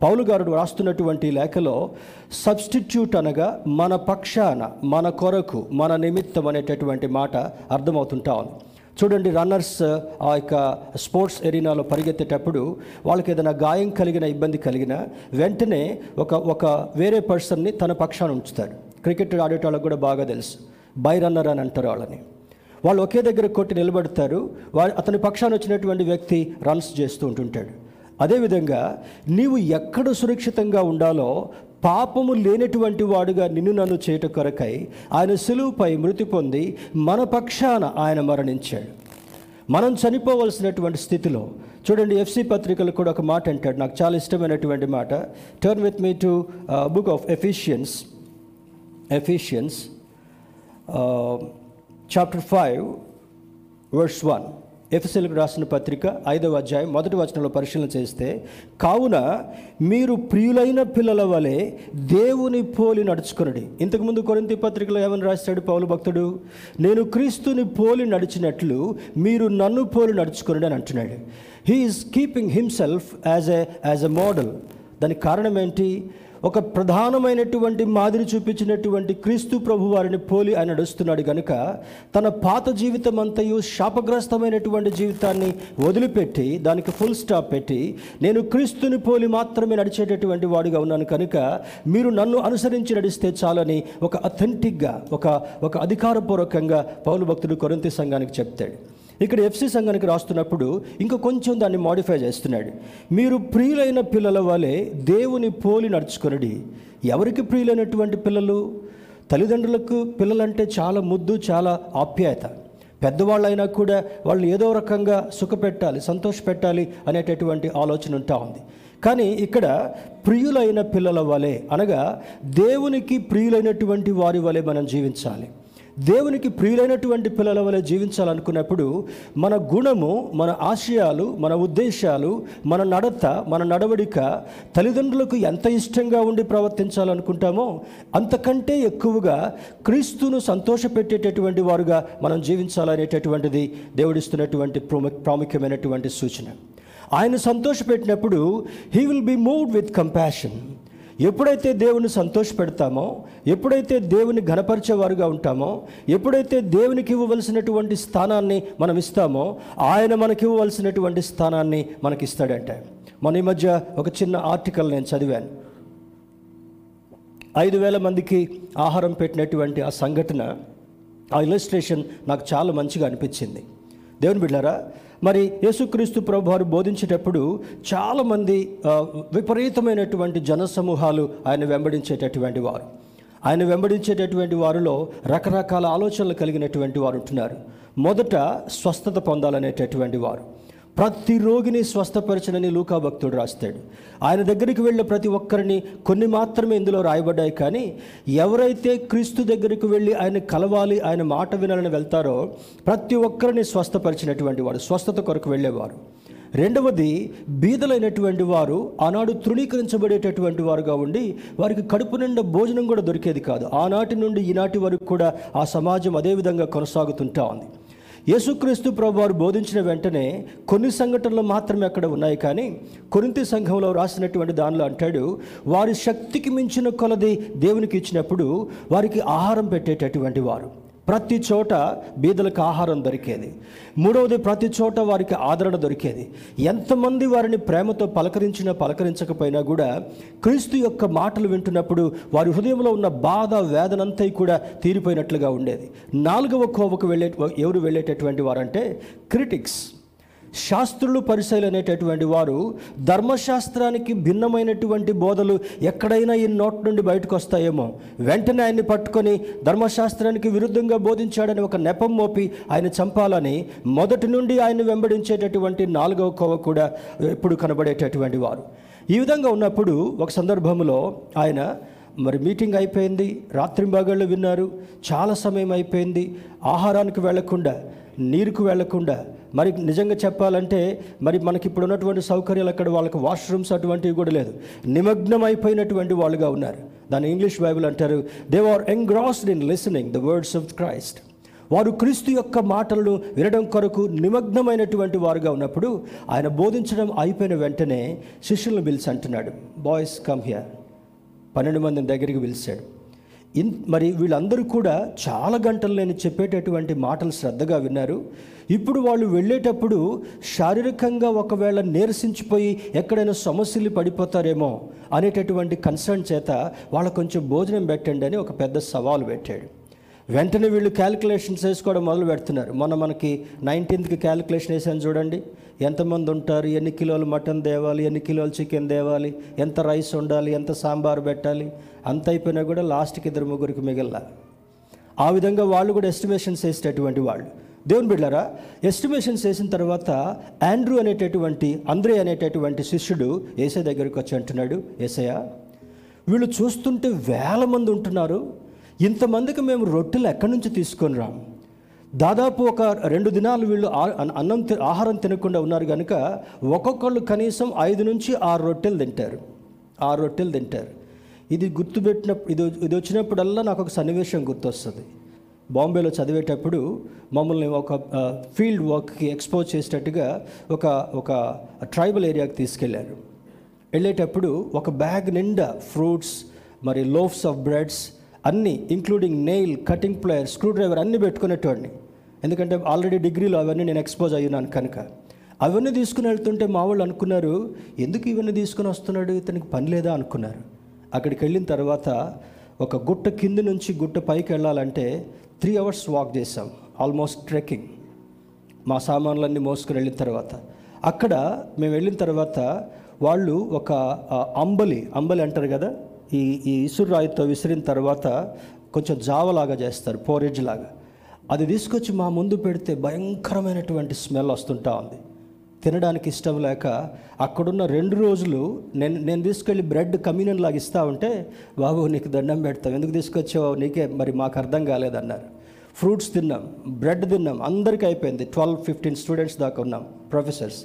Paul గారు రాస్తున్నటువంటి లేఖలో సబ్స్టిట్యూట్ అనగా మన పక్షాన మన కొరకు మన నిమిత్తం అనేటటువంటి మాట అర్థమవుతుంటా ఉంది. చూడండి రన్నర్స్ ఆ యొక్క స్పోర్ట్స్ ఎరీనాలో పరిగెత్తేటప్పుడు వాళ్ళకి ఏదైనా గాయం కలిగిన ఇబ్బంది కలిగిన వెంటనే ఒక ఒక వేరే పర్సన్ని తన పక్షాన ఉంచుతారు. క్రికెట్ ఆడేటోళ్ళకి కూడా బాగా తెలుసు. బై రన్నర్ అని అంటారు వాళ్ళని. వాళ్ళు ఒకే దగ్గర కొట్టి నిలబడతారు. వా అతని పక్షాన వచ్చినటువంటి వ్యక్తి రన్స్ చేస్తూ ఉంటుంటాడు. అదేవిధంగా నీవు ఎక్కడ సురక్షితంగా ఉండాలో పాపము లేనటువంటి వాడుగా నిన్ను నన్ను చేయట కొరకై ఆయన సులువుపై మృతి పొంది మన పక్షాన ఆయన మరణించాడు. మనం చనిపోవలసినటువంటి స్థితిలో చూడండి ఎఫ్సి పత్రికలు కూడా ఒక మాట అంటాడు. నాకు చాలా ఇష్టమైనటువంటి మాట. Turn with me to book of Ephesians Ephesians chapter five verse one ఎఫ్ఎస్ఎల్కి రాసిన పత్రిక ఐదవ అధ్యాయం మొదటి వచనంలో పరిశీలన చేస్తే కావున మీరు ప్రియులైన పిల్లల వలె దేవుని పోలి నడుచుకునడి. ఇంతకుముందు కొరింతి పత్రికలో ఏమని రాశాడు పౌలు భక్తుడు? నేను క్రీస్తుని పోలి నడిచినట్లు మీరు నన్ను పోలి నడుచుకునడి అని అంటున్నాడు. He is keeping himself as a as a model దానికి కారణం ఏంటి? ఒక ప్రధానమైనటువంటి మాదిరి చూపించినటువంటి క్రీస్తు ప్రభు వారిని పోలి ఆయన నడుస్తున్నాడు కనుక తన పాత జీవితం అంతయు శాపగ్రస్తమైనటువంటి జీవితాన్ని వదిలిపెట్టి దానికి ఫుల్ స్టాప్ పెట్టి నేను క్రీస్తుని పోలి మాత్రమే నడిచేటటువంటి వాడిగా ఉన్నాను కనుక మీరు నన్ను అనుసరించి నడిస్తే చాలని ఒక అథెంటిక్గా ఒక ఒక అధికారపూర్వకంగా పౌరు భక్తుడు కొరంతి సంఘానికి చెప్తాడు. ఇక్కడ ఎఫ్సి సంఘానికి రాస్తున్నప్పుడు ఇంకా కొంచెం దాన్ని మాడిఫై చేస్తున్నాడు. మీరు ప్రియులైన పిల్లల వలె దేవుని పోలి నడుచుకొనడి. ఎవరికి ప్రియులైనటువంటి పిల్లలు? తల్లిదండ్రులకు పిల్లలంటే చాలా ముద్దు చాలా ఆప్యాయత. పెద్దవాళ్ళైనా కూడా వాళ్ళు ఏదో రకంగా సుఖపెట్టాలి సంతోషపెట్టాలి అనేటటువంటి ఆలోచన ఉంటా ఉంది. కానీ ఇక్కడ ప్రియులైన పిల్లల వలె అనగా దేవునికి ప్రియులైనటువంటి వారి వలె మనం జీవించాలి. దేవునికి ప్రియులైనటువంటి పిల్లల వలె జీవించాలనుకున్నప్పుడు మన గుణము మన ఆశయాలు మన ఉద్దేశాలు మన నడత మన నడవడిక తల్లిదండ్రులకు ఎంత ఇష్టంగా ఉండి ప్రవర్తించాలనుకుంటామో అంతకంటే ఎక్కువగా క్రీస్తును సంతోషపెట్టేటటువంటి వారుగా మనం జీవించాలనేటటువంటిది దేవుడిస్తున్నటువంటి ప్రాముఖ్యమైనటువంటి సూచన. ఆయన సంతోషపెట్టినప్పుడు he will be moved with compassion ఎప్పుడైతే దేవుని సంతోషపెడతామో ఎప్పుడైతే దేవుని ఘనపరిచేవారుగా ఉంటామో ఎప్పుడైతే దేవునికి ఇవ్వవలసినటువంటి స్థానాన్ని మనం ఇస్తామో ఆయన మనకి ఇవ్వవలసినటువంటి స్థానాన్ని మనకి ఇస్తాడంటే మన ఈ మధ్య ఒక చిన్న ఆర్టికల్ నేను చదివాను. ఐదు వేల మందికి ఆహారం పెట్టినటువంటి ఆ సంఘటన ఆ ఇలస్ట్రేషన్ నాకు చాలా మంచిగా అనిపించింది. దేవుని బిడ్డారా మరి యేసుక్రీస్తు ప్రభు వారు బోధించేటప్పుడు చాలామంది విపరీతమైనటువంటి జన సమూహాలు ఆయన వెంబడించేటటువంటి వారు. ఆయన వెంబడించేటటువంటి వారిలో రకరకాల ఆలోచనలు కలిగినటువంటి వారు ఉంటున్నారు. మొదట స్వస్థత పొందాలనేటటువంటి వారు. ప్రతి రోగిని స్వస్థపరచనని లూకా భక్తుడు రాస్తాడు. ఆయన దగ్గరికి వెళ్ళిన ప్రతి ఒక్కరిని కొన్ని మాత్రమే ఇందులో రాయబడ్డాయి. కానీ ఎవరైతే క్రీస్తు దగ్గరికి వెళ్ళి ఆయన కలవాలి ఆయన మాట వినాలని వెళ్తారో ప్రతి ఒక్కరిని స్వస్థపరిచినటువంటి వాడు స్వస్థత కొరకు వెళ్ళేవారు. రెండవది బీదలైనటువంటి వారు ఆనాడు తృణీకరించబడేటటువంటి వారుగా ఉండి వారికి కడుపు నిండా భోజనం కూడా దొరికేది కాదు. ఆనాటి నుండి ఈనాటి వరకు కూడా ఆ సమాజం అదే విధంగా కొనసాగుతుంటా ఉంది. యేసుక్రీస్తు ప్రభు వారు బోధించిన వెంటనే కొన్ని సంఘటనలు మాత్రమే అక్కడ ఉన్నాయి. కానీ కొరింతి సంఘంలో రాసినటువంటి దానిలో అంటాడు వారి శక్తికి మించిన కొలది దేవునికి ఇచ్చినప్పుడు వారికి ఆహారం పెట్టేటటువంటి వారు. ప్రతి చోట బీదలకు ఆహారం దొరికేది. మూడవది ప్రతి చోట వారికి ఆదరణ దొరికేది. ఎంతమంది వారిని ప్రేమతో పలకరించినా పలకరించకపోయినా కూడా క్రీస్తు యొక్క మాటలు వింటున్నప్పుడు వారి హృదయంలో ఉన్న బాధ వేదనంతా కూడా తీరిపోయినట్లుగా ఉండేది. నాలుగవ కోవకు వెళ్ళే ఎవరు వెళ్ళేటటువంటి వారంటే క్రిటిక్స్. శాస్త్రులు పరిశైలు అనేటటువంటి వారు ధర్మశాస్త్రానికి భిన్నమైనటువంటి బోధలు ఎక్కడైనా ఈ నోట్ నుండి బయటకు వస్తాయేమో. వెంటనే ఆయన్ని పట్టుకొని ధర్మశాస్త్రానికి విరుద్ధంగా బోధించాడని ఒక నెపం మోపి ఆయన చంపాలని మొదటి నుండి ఆయన వెంబడించేటటువంటి నాలుగవ కోవ కూడా ఎప్పుడు కనబడేటటువంటి వారు. ఈ విధంగా ఉన్నప్పుడు ఒక సందర్భంలో ఆయన మరి మీటింగ్ అయిపోయింది రాత్రింబాగాళ్ళు విన్నారు చాలా సమయం అయిపోయింది ఆహారానికి వెళ్ళకుండా నీరుకు వెళ్ళకుండా. మరి నిజంగా చెప్పాలంటే మరి మనకి ఇప్పుడు ఉన్నటువంటి సౌకర్యాలు అక్కడ వాళ్ళకి వాష్రూమ్స్ అటువంటివి కూడా లేదు. నిమగ్నం అయిపోయినటువంటి వాళ్ళుగా ఉన్నారు. దాని ఇంగ్లీష్ బైబిల్ అంటారు they are engrossed in listening the words of Christ వారు క్రీస్తు యొక్క మాటలను వినడం కొరకు నిమగ్నమైనటువంటి వారుగా ఉన్నప్పుడు ఆయన బోధించడం అయిపోయిన వెంటనే శిష్యులను పిలిచి అంటున్నాడు బాయ్స్ కమ్ హియర్ పన్నెండు మందిని దగ్గరికి పిలిచాడు. ఇన్ మరి వీళ్ళందరూ కూడా చాలా గంటలు నేను చెప్పేటటువంటి మాటలు శ్రద్ధగా విన్నారు. ఇప్పుడు వాళ్ళు వెళ్ళేటప్పుడు శారీరకంగా ఒకవేళ నీరసించిపోయి ఎక్కడైనా సమస్యలు పడిపోతారేమో అనేటటువంటి కన్సర్న్ చేత వాళ్ళ కొంచెం భోజనం పెట్టండి అని ఒక పెద్ద సవాలు పెట్టాడు. వెంటనే వీళ్ళు క్యాలిక్యులేషన్స్ వేసుకోవడం మొదలు పెడుతున్నారు. మొన్న మనకి నైన్టీన్త్కి క్యాలిక్యులేషన్ వేసాను చూడండి. ఎంతమంది ఉంటారు? ఎన్ని కిలోలు మటన్ తేవాలి? ఎన్ని కిలోలు చికెన్ తేవాలి? ఎంత రైస్ ఉండాలి ఎంత సాంబార్ పెట్టాలి? అంత అయిపోయినా కూడా లాస్ట్కి ఇద్దరు ముగ్గురికి మిగల ఆ విధంగా వాళ్ళు కూడా ఎస్టిమేషన్స్ వేసేటటువంటి వాళ్ళు. దేవుని బిడ్డారా ఎస్టిమేషన్స్ వేసిన తర్వాత ఆండ్రూ అనేటటువంటి అంద్రే అనేటటువంటి శిష్యుడు ఏసై దగ్గరికి వచ్చి అంటున్నాడు ఏసయ్య వీళ్ళు చూస్తుంటే వేల మంది ఉంటున్నారు. ఇంతమందికి మేము రొట్టెలు ఎక్కడి నుంచి తీసుకొని రాము దాదాపు ఒక రెండు దినాలు వీళ్ళు అన్నం ఆహారం తినకుండా ఉన్నారు కనుక ఒక్కొక్కళ్ళు కనీసం ఐదు నుంచి ఆరు రొట్టెలు తింటారు. ఆరు రొట్టెలు తింటారు. ఇది గుర్తుపెట్టిన ఇది ఇది వచ్చినప్పుడల్లా నాకు ఒక సన్నివేశం గుర్తొస్తుంది. బాంబేలో చదివేటప్పుడు మమ్మల్ని ఒక ఫీల్డ్ వర్క్కి ఎక్స్పోజ్ చేసేటట్టుగా ఒక ఒక ట్రైబల్ ఏరియాకి తీసుకెళ్ళారు. వెళ్ళేటప్పుడు ఒక బ్యాగ్ నిండా ఫ్రూట్స్ మరి లోఫ్స్ ఆఫ్ బ్రెడ్స్ అన్నీ including nail cutting plier screw driver అన్నీ పెట్టుకునేటోడిని. ఎందుకంటే ఆల్రెడీ డిగ్రీలో అవన్నీ నేను ఎక్స్పోజ్ అయ్యున్నాను కనుక. అవన్నీ తీసుకుని వెళ్తుంటే మా వాళ్ళు అనుకున్నారు ఎందుకు ఇవన్నీ తీసుకుని వస్తున్నాడు? ఇతనికి పని లేదా? అనుకున్నారు. అక్కడికి వెళ్ళిన తర్వాత ఒక గుట్ట కింది నుంచి గుట్ట పైకి వెళ్ళాలంటే త్రీ అవర్స్ వాక్ చేసాం ఆల్మోస్ట్ ట్రెక్కింగ్ మా సామాన్లన్నీ మోసుకుని వెళ్ళిన తర్వాత. అక్కడ మేము వెళ్ళిన తర్వాత వాళ్ళు ఒక అంబలి అంబలి అంటారు కదా ఈ ఈ ఇసురు రాయితో విసిరిన తర్వాత కొంచెం జావలాగా చేస్తారు పోరేజ్ లాగా. అది తీసుకొచ్చి మా ముందు పెడితే భయంకరమైనటువంటి స్మెల్ వస్తుంటా ఉంది. తినడానికి ఇష్టం లేక అక్కడున్న రెండు రోజులు నేను నేను తీసుకెళ్ళి బ్రెడ్ కమ్యూనియన్ లాగా ఇస్తా ఉంటే బాబు నీకు దండం పెడతాం. ఎందుకు తీసుకొచ్చావు? నీకే మరి మాకు అర్థం కాలేదన్నారు. ఫ్రూట్స్ తిన్నాం బ్రెడ్ తిన్నాం అందరికీ అయిపోయింది. ట్వెల్వ్ ఫిఫ్టీన్ స్టూడెంట్స్ దాకా ఉన్నాం ప్రొఫెసర్స్.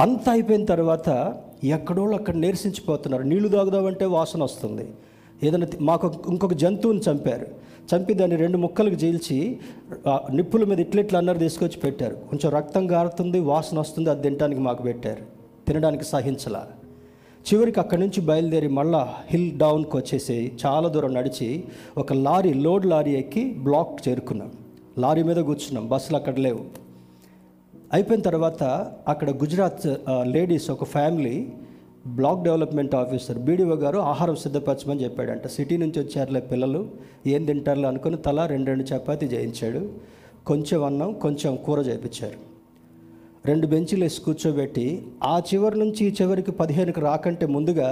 అంత అయిపోయిన తర్వాత ఎక్కడోళ్ళు అక్కడ నీరసించిపోతున్నారు. నీళ్ళు తాగుదామంటే వాసన వస్తుంది. ఏదైనా మాకు ఇంకొక జంతువుని చంపారు. చంపి దాన్ని రెండు ముక్కలకు చీల్చి నిప్పుల మీద ఇట్లెట్లు అన్నారు తీసుకొచ్చి పెట్టారు. కొంచెం రక్తం గారుతుంది వాసన వస్తుంది అది తినడానికి మాకు పెట్టారు. తినడానికి సహించలా. చివరికి అక్కడి నుంచి బయలుదేరి మళ్ళా హిల్ డౌన్కి వచ్చేసి చాలా దూరం నడిచి ఒక లారీ లోడ్ లారీ ఎక్కి బ్లాక్ చేరుకున్నాం. లారీ మీద కూర్చున్నాం. బస్సులు అక్కడ లేవు. అయిపోయిన తర్వాత అక్కడ గుజరాత్ లేడీస్ ఒక family block development officer BDO గారు ఆహారం సిద్ధపరచమని చెప్పాడంట. సిటీ నుంచి వచ్చారులే పిల్లలు ఏం తింటారులే అనుకుని తల రెండు రెండు చపాతీ చేయించాడు. కొంచెం అన్నం కొంచెం కూర చేయించారు రెండు బెంచీలు వేసి కూర్చోబెట్టి ఆ చివరి నుంచి ఈ చివరికి పదిహేనుకి రాకంటే ముందుగా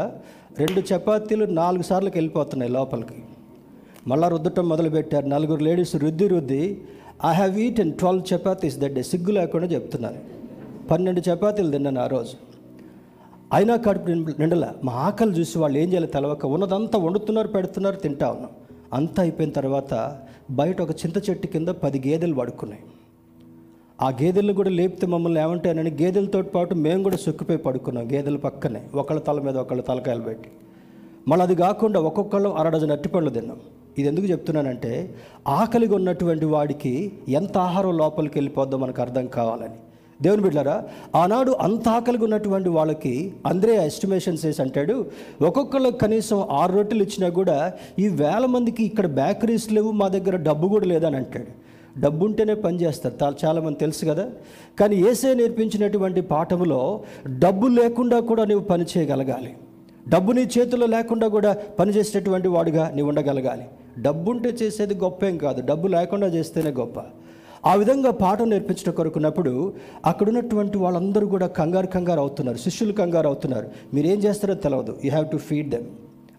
రెండు చపాతీలు నాలుగు సార్లకి వెళ్ళిపోతున్నాయి లోపలికి. మళ్ళా రుద్దటం మొదలుపెట్టారు. నలుగురు లేడీస్ రుద్ది రుద్ది I have eaten twelve chapatis that day సిగ్గు లేకుండా చెప్తున్నాను. పన్నెండు చపాతీలు తిన్నాను ఆ రోజు. అయినా కడుపు నిండ- నిండల. మా ఆకలి చూసి వాళ్ళు ఏం చేయాలి తెలవక ఉన్నదంతా వండుతున్నారు పెడుతున్నారు తింటా ఉన్నాం. అంతా అయిపోయిన తర్వాత బయట ఒక చింత చెట్టు కింద పది గేదెలు పడుకున్నాయి. ఆ గేదెలను కూడా లేపితే మమ్మల్ని ఏమంటానని గేదెలతో పాటు మేము కూడా సొక్కిపోయి పడుకున్నాం గేదెల పక్కనే. ఒకళ్ళ తల మీద ఒకళ్ళ తలకాయలు పెట్టి. మళ్ళీ అది కాకుండా ఒక్కొక్కళ్ళం అరడజన అట్టిపళ్ళు తిన్నాం. ఇది ఎందుకు చెప్తున్నానంటే ఆకలిగా ఉన్నటువంటి వాడికి ఎంత ఆహారం లోపలికి వెళ్ళిపోద్దో మనకు అర్థం కావాలని. దేవుని బిడ్డారా ఆనాడు అంత ఆకలిగా ఉన్నటువంటి వాళ్ళకి అందరే ఎస్టిమేషన్స్ వేసి అంటాడు ఒక్కొక్కళ్ళకి కనీసం ఆరు రొట్టెలు ఇచ్చినా కూడా ఈ వేల మందికి ఇక్కడ బేకరీస్ లేవు మా దగ్గర డబ్బు కూడా లేదని అంటాడు. డబ్బు ఉంటేనే పని చేస్తారు చాలా చాలామంది తెలుసు కదా. కానీ ఏసే నేర్పించినటువంటి పాఠములో డబ్బు లేకుండా కూడా నువ్వు పని చేయగలగాలి. డబ్బు నీ చేతిలో లేకుండా కూడా పనిచేసేటటువంటి వాడుగా నీవు ఉండగలగాలి. డబ్బు ఉంటే చేసేది గొప్పేం కాదు. డబ్బు లేకుండా చేస్తేనే గొప్ప. ఆ విధంగా పాఠం నేర్పించడం కొరకున్నప్పుడు అక్కడ ఉన్నటువంటి వాళ్ళందరూ కూడా కంగారు కంగారు అవుతున్నారు. శిష్యులు కంగారు అవుతున్నారు. మీరు ఏం చేస్తారో తెలియదు you have to feed them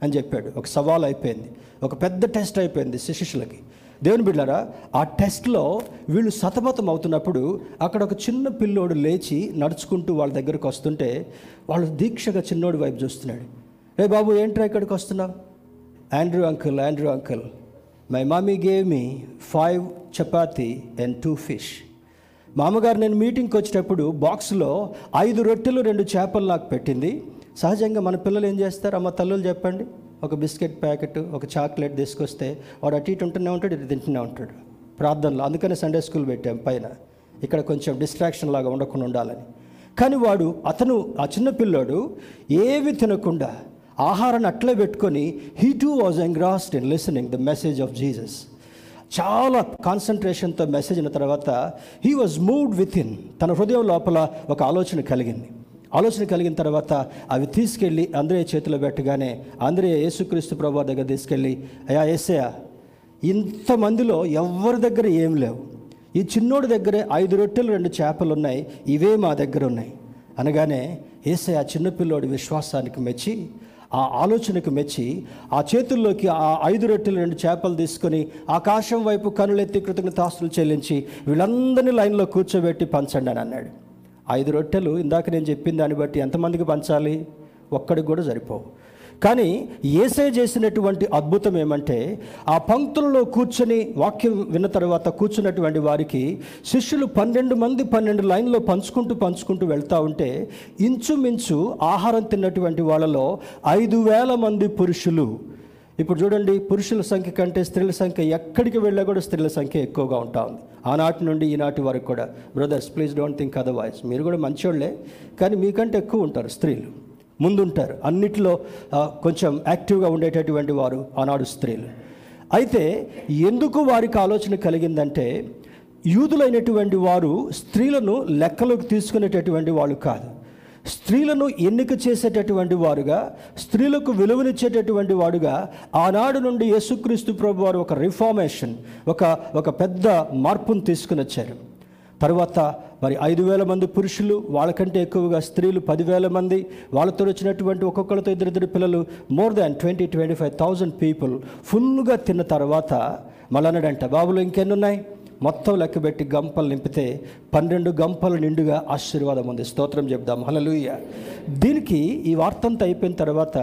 అని చెప్పాడు. ఒక సవాల్ అయిపోయింది. ఒక పెద్ద టెస్ట్ అయిపోయింది శిష్యులకి. దేవుని బిడ్డారా ఆ టెస్ట్లో వీళ్ళు సతమతం అవుతున్నప్పుడు అక్కడ ఒక చిన్న పిల్లోడు లేచి నడుచుకుంటూ వాళ్ళ దగ్గరకు వస్తుంటే వాళ్ళు దీక్షగా చిన్నోడి వైపు చూస్తున్నాడు. రే బాబు ఏంట్రా ఇక్కడికి వస్తున్నావు? Andrew uncle Andrew uncle. My mummy gave me five chapati and two fish. మామగారు నేను మీటింగ్కి వచ్చేటప్పుడు బాక్స్లో ఐదు రొట్టెలు రెండు చేపలు నాకు పెట్టింది. సహజంగా మన పిల్లలు ఏం చేస్తారు? అమ్మ తల్లులు చెప్పండి. ఒక బిస్కెట్ ప్యాకెట్ ఒక చాక్లెట్ తీసుకొస్తే వాడు అటు ఇటు ఉంటూనే ఉంటాడు ఇటు తింటూనే ఉంటాడు. ప్రార్థనలో అందుకనే సండే స్కూల్ పెట్టాం పైన. ఇక్కడ కొంచెం డిస్ట్రాక్షన్ లాగా ఉండకుండా ఉండాలని. కానీ వాడు అతను ఆ చిన్న పిల్లోడు ఏవి తినకుండా ఆహారాన్ని అట్లే పెట్టుకొని he too was engrossed in listening the message of Jesus చాలా కాన్సన్ట్రేషన్తో మెసేజ్ అయిన తర్వాత he was moved with in తన హృదయం లోపల ఒక ఆలోచన కలిగింది. ఆలోచన కలిగిన తర్వాత అవి తీసుకెళ్ళి అందరే చేతిలో పెట్టగానే అందరే యేసుక్రీస్తు ప్రభు దగ్గర తీసుకెళ్ళి అయ్యా ఏసయా ఇంతమందిలో ఎవరి దగ్గర ఏం లేవు? ఈ చిన్నోడి దగ్గరే ఐదు రొట్టెలు రెండు చేపలు ఉన్నాయి ఇవే మా దగ్గర ఉన్నాయి అనగానే ఏసై ఆ చిన్నపిల్లోడి విశ్వాసానికి మెచ్చి ఆ ఆలోచనకు మెచ్చి ఆ చేతుల్లోకి ఆ ఐదు రొట్టెలు రెండు చేపలు తీసుకొని ఆకాశం వైపు కనులెత్తి కృతజ్ఞతాస్తులు చెల్లించి వీళ్ళందరినీ లైన్లో కూర్చోబెట్టి పంచండి అని అన్నాడు. ఐదు రొట్టెలు ఇందాక నేను చెప్పిన దాన్ని బట్టి ఎంతమందికి పంచాలి? ఒక్కడికి కూడా సరిపోవు. కానీ ఏసే చేసినటువంటి అద్భుతం ఏమంటే ఆ పంక్తులలో కూర్చొని వాక్యం విన్న తర్వాత కూర్చున్నటువంటి వారికి శిష్యులు పన్నెండు మంది పన్నెండు లైన్లో పంచుకుంటూ పంచుకుంటూ వెళ్తూ ఉంటే ఇంచుమించు ఆహారం తిన్నటువంటి వాళ్ళలో ఐదు వేల మంది పురుషులు. ఇప్పుడు చూడండి పురుషుల సంఖ్య కంటే స్త్రీల సంఖ్య ఎక్కడికి వెళ్ళా కూడా స్త్రీల సంఖ్య ఎక్కువగా ఉంటా ఉంది. ఆనాటి నుండి ఈనాటి వరకు కూడా. Brothers please don't think otherwise మీరు కూడా మంచోళ్ళే కానీ మీకంటే ఎక్కువ ఉంటారు స్త్రీలు. ముందుంటారు. అన్నిటిలో కొంచెం యాక్టివ్గా ఉండేటటువంటి వారు ఆనాడు స్త్రీలు. అయితే ఎందుకు వారికి ఆలోచన కలిగిందంటే యూదులైనటువంటి వారు స్త్రీలను లెక్కలోకి తీసుకునేటటువంటి వాళ్ళు కాదు. స్త్రీలను ఎన్నిక చేసేటటువంటి వారుగా స్త్రీలకు విలువనిచ్చేటటువంటి వాడుగా ఆనాడు నుండి యేసుక్రీస్తు ప్రభు వారు ఒక రిఫార్మేషన్ ఒక ఒక పెద్ద మార్పును తీసుకుని వచ్చారు. తర్వాత మరి ఐదు వేల మంది పురుషులు వాళ్ళకంటే ఎక్కువగా స్త్రీలు పదివేల మంది. వాళ్ళతో వచ్చినటువంటి ఒక్కొక్కరితో ఇద్దరిద్దరు పిల్లలు more than twenty twenty five thousand people ఫుల్గా తిన్న తర్వాత మళ్ళీ బాబులు ఇంకెన్నున్నాయి? మొత్తం లెక్కబెట్టి గంపలు నింపితే పన్నెండు గంపలు నిండుగా ఆశీర్వాదం ఉంది. స్తోత్రం చెప్దాం. హలలుయ దీనికి ఈ వార్తంతా అయిపోయిన తర్వాత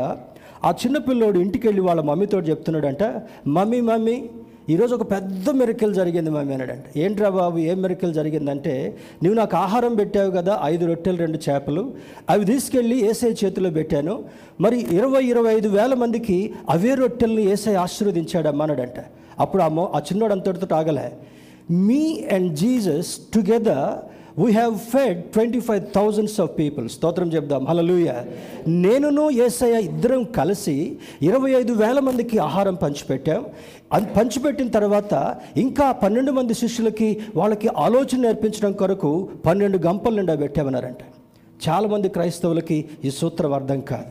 ఆ చిన్నపిల్లోడు ఇంటికి వెళ్ళి వాళ్ళ మమ్మీతో చెప్తున్నాడంట మమ్మీ మమ్మీ ఈరోజు ఒక పెద్ద మెరికల్ జరిగింది మా అన్నాడంట ఏంట్రా బాబు ఏం మెరికల్ జరిగిందంటే నువ్వు నాకు ఆహారం పెట్టావు కదా ఐదు రొట్టెలు రెండు చేపలు. అవి తీసుకెళ్ళి ఏసఐ చేతిలో పెట్టాను. మరి ఇరవై ఇరవై ఐదు వేల మందికి అవే రొట్టెల్ని ఏసఐ ఆశీర్వదించాడమ్మా అన్నాడంట అప్పుడు ఆ ఆ చిన్నోడు అంతటితో ఆగలే. Me and Jesus together we have fed twenty five thousands of people స్తోత్రం చెప్దాం. హలలుయ నేనును ఏసయ్య ఇద్దరం కలిసి ఇరవై ఐదు వేల మందికి ఆహారం పంచిపెట్టాం. అది పంచిపెట్టిన తర్వాత ఇంకా పన్నెండు మంది శిష్యులకి వాళ్ళకి ఆలోచన నేర్పించడం కొరకు పన్నెండు గంపలు నిండా పెట్టామన్నారంట. చాలామంది క్రైస్తవులకి ఈ సూత్రం అర్థం కాదు.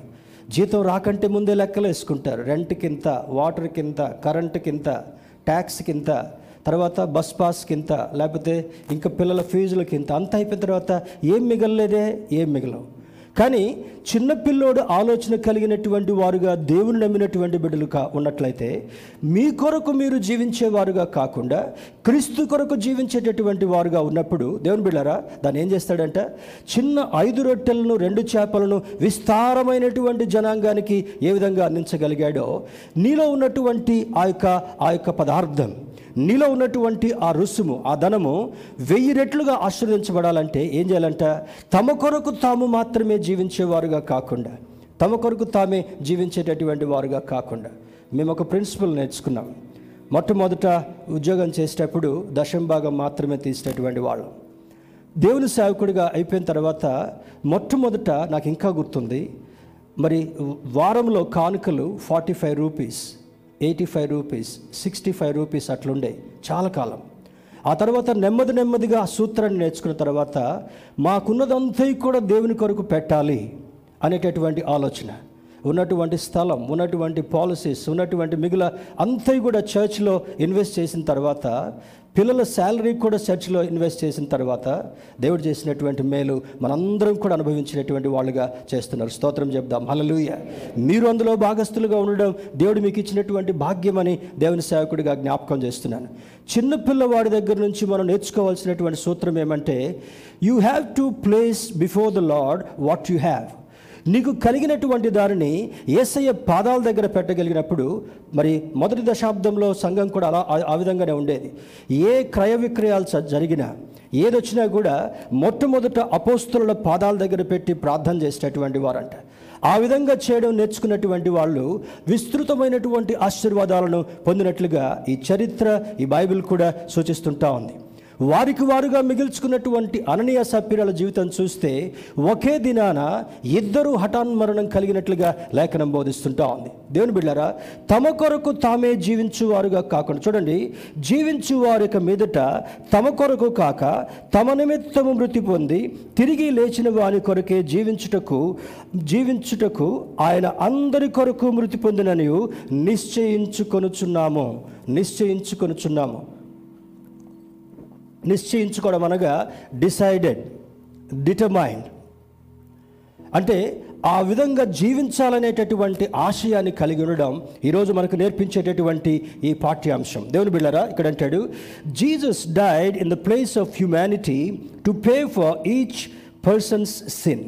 జీతం రాకంటే ముందే లెక్కలు వేసుకుంటారు. రెంట్ ఇంత వాటర్ ఇంత కరెంటు ఇంత ట్యాక్స్ ఇంత తర్వాత బస్ పాస్ కింత లేకపోతే ఇంకా పిల్లల ఫీజులకి ఇంత అంత అయిపోయిన తర్వాత ఏం మిగలలేదే? ఏం మిగలవు. కానీ చిన్నపిల్లోడు ఆలోచన కలిగినటువంటి వారుగా దేవుని నమ్మినటువంటి బిడ్డలు కా ఉన్నట్లయితే మీ కొరకు మీరు జీవించేవారుగా కాకుండా క్రీస్తు కొరకు జీవించేటటువంటి వారుగా ఉన్నప్పుడు దేవుని బిళ్ళారా దాన్ని ఏం చేస్తాడంట? చిన్న ఐదు రొట్టెలను రెండు చేపలను విస్తారమైనటువంటి జనాంగానికి ఏ విధంగా అందించగలిగాడో నీలో ఉన్నటువంటి ఆ యొక్క ఆ యొక్క పదార్థం నీలో ఉన్నటువంటి ఆ రుసుము ఆ ధనము వెయ్యి రెట్లుగా ఆశీర్వదించబడాలంటే ఏం చేయాలంట? తమ కొరకు తాము మాత్రమే జీవించేవారుగా కాకుండా తమ కొరకు తామే జీవించేటటువంటి వారుగా కాకుండా మేము ఒక ప్రిన్సిపల్ నేర్చుకున్నాం. మొట్టమొదట ఉద్యోగం చేసేటప్పుడు దశం భాగం మాత్రమే తీసేటటువంటి వాళ్ళం. దేవుని సేవకుడిగా అయిపోయిన తర్వాత మొట్టమొదట నాకు ఇంకా గుర్తుంది మరి వారంలో కానుకలు forty five rupees eighty five rupees sixty five rupees అట్లుండే చాలా కాలం. ఆ తర్వాత నెమ్మది నెమ్మదిగా ఆ సూత్రాన్ని నేర్చుకున్న తర్వాత మాకున్నదంతా కూడా దేవుని కొరకు పెట్టాలి. అనేటటువంటి ఆలోచన. ఉన్నటువంటి స్థలం ఉన్నటువంటి పాలసీస్ ఉన్నటువంటి మిగిలిన అంతా కూడా చర్చ్లో ఇన్వెస్ట్ చేసిన తర్వాత పిల్లల శాలరీ కూడా చర్చ్లో ఇన్వెస్ట్ చేసిన తర్వాత దేవుడు చేసినటువంటి మేలు మనందరం కూడా అనుభవించినటువంటి వాళ్ళుగా చేస్తున్నారు. స్తోత్రం చెప్దాం. హలలుయ మీరు అందులో భాగస్థులుగా ఉండడం దేవుడు మీకు ఇచ్చినటువంటి భాగ్యమని దేవుని సేవకుడిగా జ్ఞాపకం చేస్తున్నాను. చిన్నపిల్లవాడి దగ్గర నుంచి మనం నేర్చుకోవాల్సినటువంటి సూత్రం ఏమంటే you have to place before the lord what you have నీకు కలిగినటువంటి దారిని ఏసయ్య పాదాల దగ్గర పెట్టగలిగినప్పుడు మరి మొదటి దశాబ్దంలో సంఘం కూడా అలా ఆ- విధంగానే ఉండేది. ఏ క్రయ విక్రయాలు జరిగినా ఏదొచ్చినా కూడా మొట్టమొదట అపోస్తుల పాదాల దగ్గర పెట్టి ప్రార్థన చేసేటటువంటి వారంట. ఆ విధంగా చేయడం నేర్చుకున్నటువంటి వాళ్ళు విస్తృతమైనటువంటి ఆశీర్వాదాలను పొందినట్లుగా ఈ చరిత్ర ఈ బైబిల్ కూడా సూచిస్తుంటా ఉంది. వారికి వారుగా మిగిల్చుకున్నటువంటి అననీయ సభ్యుల జీవితం చూస్తే ఒకే దినాన ఇద్దరు హఠాన్మరణం కలిగినట్లుగా లేఖనం బోధిస్తుంటా ఉంది. దేవుని బిళ్ళారా తమ కొరకు తామే జీవించువారుగా కాకుండా చూడండి జీవించు వారి యొక్క మీదట తమ కొరకు కాక తమ నిమిత్తము మృతి పొంది తిరిగి లేచిన వారి కొరకే జీవించుటకు జీవించుటకు ఆయన అందరి కొరకు మృతి పొందిననియు నిశ్చయించుకొనుచున్నాము. నిశ్చయించుకొనుచున్నాము. నిశ్చయించుకోవడం అనగా డిసైడెడ్ డిటర్మైండ్ అంటే ఆ విధంగా జీవించాలనేటటువంటి ఆశయాన్ని కలిగి ఉండడం ఈరోజు మనకు నేర్పించేటటువంటి ఈ పాఠ్యాంశం. దేవుని బిళ్ళరా ఇక్కడ అంటాడు Jesus died in the place of humanity to pay for each persons sin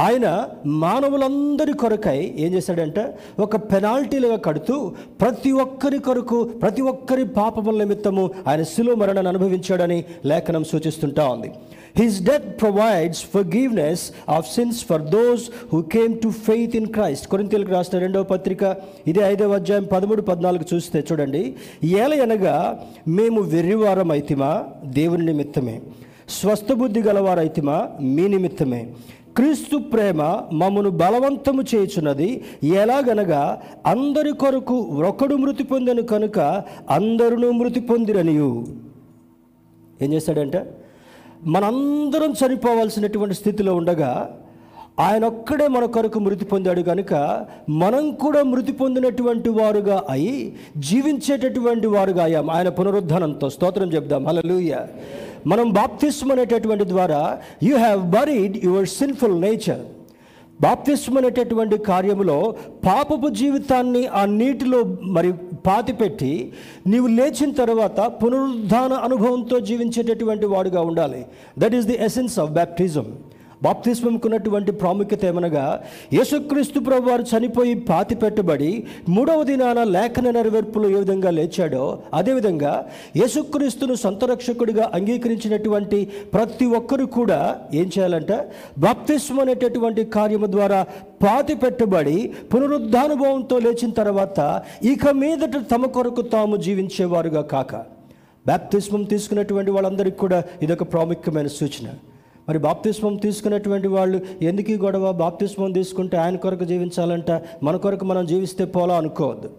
ఆయన మానవులందరి కొరకై ఏం చేశాడంటే ఒక పెనాల్టీలుగా కడుతూ ప్రతి ఒక్కరి కొరకు ప్రతి ఒక్కరి పాపముల నిమిత్తము ఆయన శిలువ మరణాన్ని అనుభవించాడని లేఖనం సూచిస్తుంటా ఉంది. His death provides forgiveness of sins for those who came to faith in Christ కొరింతలకు రాసిన రెండవ పత్రిక ఇదే ఐదవ అధ్యాయం పదమూడు పద్నాలుగు చూస్తే చూడండి. ఏల అనగా మేము వెర్రివారం అయితిమా దేవుని నిమిత్తమే. స్వస్థబుద్ధి గలవారైతిమా? మీ నిమిత్తమే. క్రీస్తు ప్రేమ మమ్మను బలవంతము చేయుచున్నది ఎలాగనగా అందరి కొరకు ఒకడు మృతి పొందను కనుక అందరూ మృతి పొందిరనియు. ఏం చేశాడంటే మనందరం చనిపోవాల్సినటువంటి స్థితిలో ఉండగా ఆయన ఒక్కడే మన కొరకు మృతి పొందాడు కనుక మనం కూడా మృతి పొందినటువంటి వారుగా అయి జీవించేటటువంటి వారుగా అయ్యాం. ఆయన పునరుద్ధానంతో స్తోత్రం చెప్దాం. హల్లెలూయా. మనం బాప్తిస్మ్ అనేటటువంటి ద్వారా you have buried your sinful nature బాప్తిస్మ్ అనేటటువంటి కార్యములో పాపపు జీవితాన్ని ఆ నీటిలో మరి పాతిపెట్టి నీవు లేచిన తర్వాత పునరుద్ధాన అనుభవంతో జీవించేటటువంటి వాడుగా ఉండాలి. That is the essence of baptism బాప్తిస్మంకున్నటువంటి ప్రాముఖ్యత ఏమనగా యేసుక్రీస్తు ప్రభు వారు చనిపోయి పాతి పెట్టబడి మూడవ దినాన లేఖన నెరవేర్పులో ఏ విధంగా లేచాడో అదేవిధంగా యేసుక్రీస్తును సంతరక్షకుడిగా అంగీకరించినటువంటి ప్రతి ఒక్కరు కూడా ఏం చేయాలంటే బాప్తిస్మం అనేటటువంటి కార్యము ద్వారా పాతి పెట్టబడి పునరుద్ధానుభవంతో లేచిన తర్వాత ఇక మీదట తమ కొరకు తాము జీవించేవారుగా కాక. బాప్తిస్మం తీసుకున్నటువంటి వాళ్ళందరికీ కూడా ఇదొక ప్రాముఖ్యమైన సూచన. మరి బాప్తిస్మం తీసుకున్నటువంటి వాళ్ళు ఎందుకు ఈ గొడవ? బాప్తిస్మం తీసుకుంటే ఆయన కొరకు జీవించాలంట మన కొరకు మనం జీవిస్తే పోలా అనుకోవద్దు.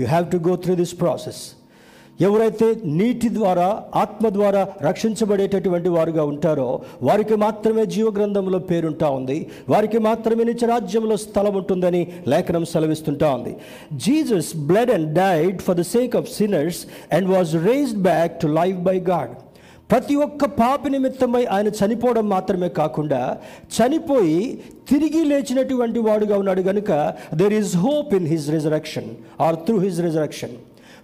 You have to go through this process ఎవరైతే నీటి ద్వారా ఆత్మ ద్వారా రక్షించబడేటటువంటి వారుగా ఉంటారో వారికి మాత్రమే జీవగ్రంథంలో పేరుంటా ఉంది. వారికి మాత్రమే నిత్య రాజ్యంలో స్థలం ఉంటుందని లేఖనం సెలవిస్తుంటా ఉంది. Jesus blood and died for the sake of sinners and was raised back to life by God ప్రతి ఒక్క పాపి నిమిత్తమై ఆయన చనిపోవడం మాత్రమే కాకుండా చనిపోయి తిరిగి లేచినటువంటి వాడుగా ఉన్నాడు కనుక there is hope in his resurrection or through his resurrection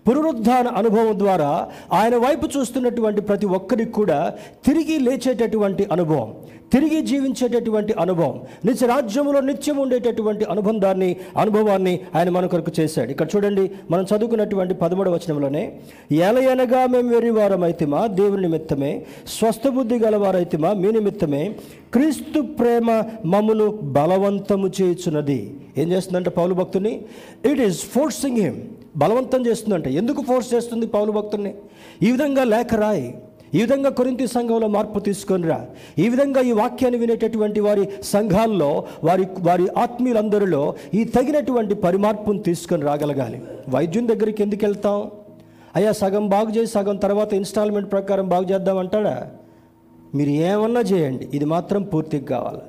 పునరుద్ధాన అనుభవం ద్వారా ఆయన వైపు చూస్తున్నటువంటి ప్రతి ఒక్కరికి కూడా తిరిగి లేచేటటువంటి అనుభవం తిరిగి జీవించేటటువంటి అనుభవం నిత్య రాజ్యంలో నిత్యం ఉండేటటువంటి అనుబంధాన్ని అనుభవాన్ని ఆయన మన కొరకు చేశాడు. ఇక్కడ చూడండి మనం చదువుకున్నటువంటి పదమూడవ వచనంలోనే ఎలయనగా మేము వెర్రివారం దేవుని నిమిత్తమే. స్వస్థబుద్ధి గలవారైతేమా? మీ నిమిత్తమే. క్రీస్తు ప్రేమ మమ్మను బలవంతము చేయుచున్నది. ఏం చేస్తుందంటే పౌలు భక్తుని? ఇట్ ఈస్ ఫోర్సింగ్ హిమ్ బలవంతం చేస్తుందంట. ఎందుకు ఫోర్స్ చేస్తుంది పౌలు భక్తుల్ని? ఈ విధంగా లేఖ రాయి. ఈ విధంగా కొరింతి సంఘంలో మార్పు తీసుకొని రా. ఈ విధంగా ఈ వాక్యాన్ని వినేటటువంటి వారి సంఘాల్లో వారి వారి ఆత్మీయులందరిలో ఈ తగినటువంటి పరిమార్పును తీసుకొని రాగలగాలి. వైద్యుని దగ్గరికి ఎందుకు వెళ్తాం? అయ్యా సగం బాగు చేసి సగం తర్వాత ఇన్స్టాల్మెంట్ ప్రకారం బాగు చేద్దామంటాడా మీరు ఏమన్నా చేయండి. ఇది మాత్రం పూర్తిగా కావాలి.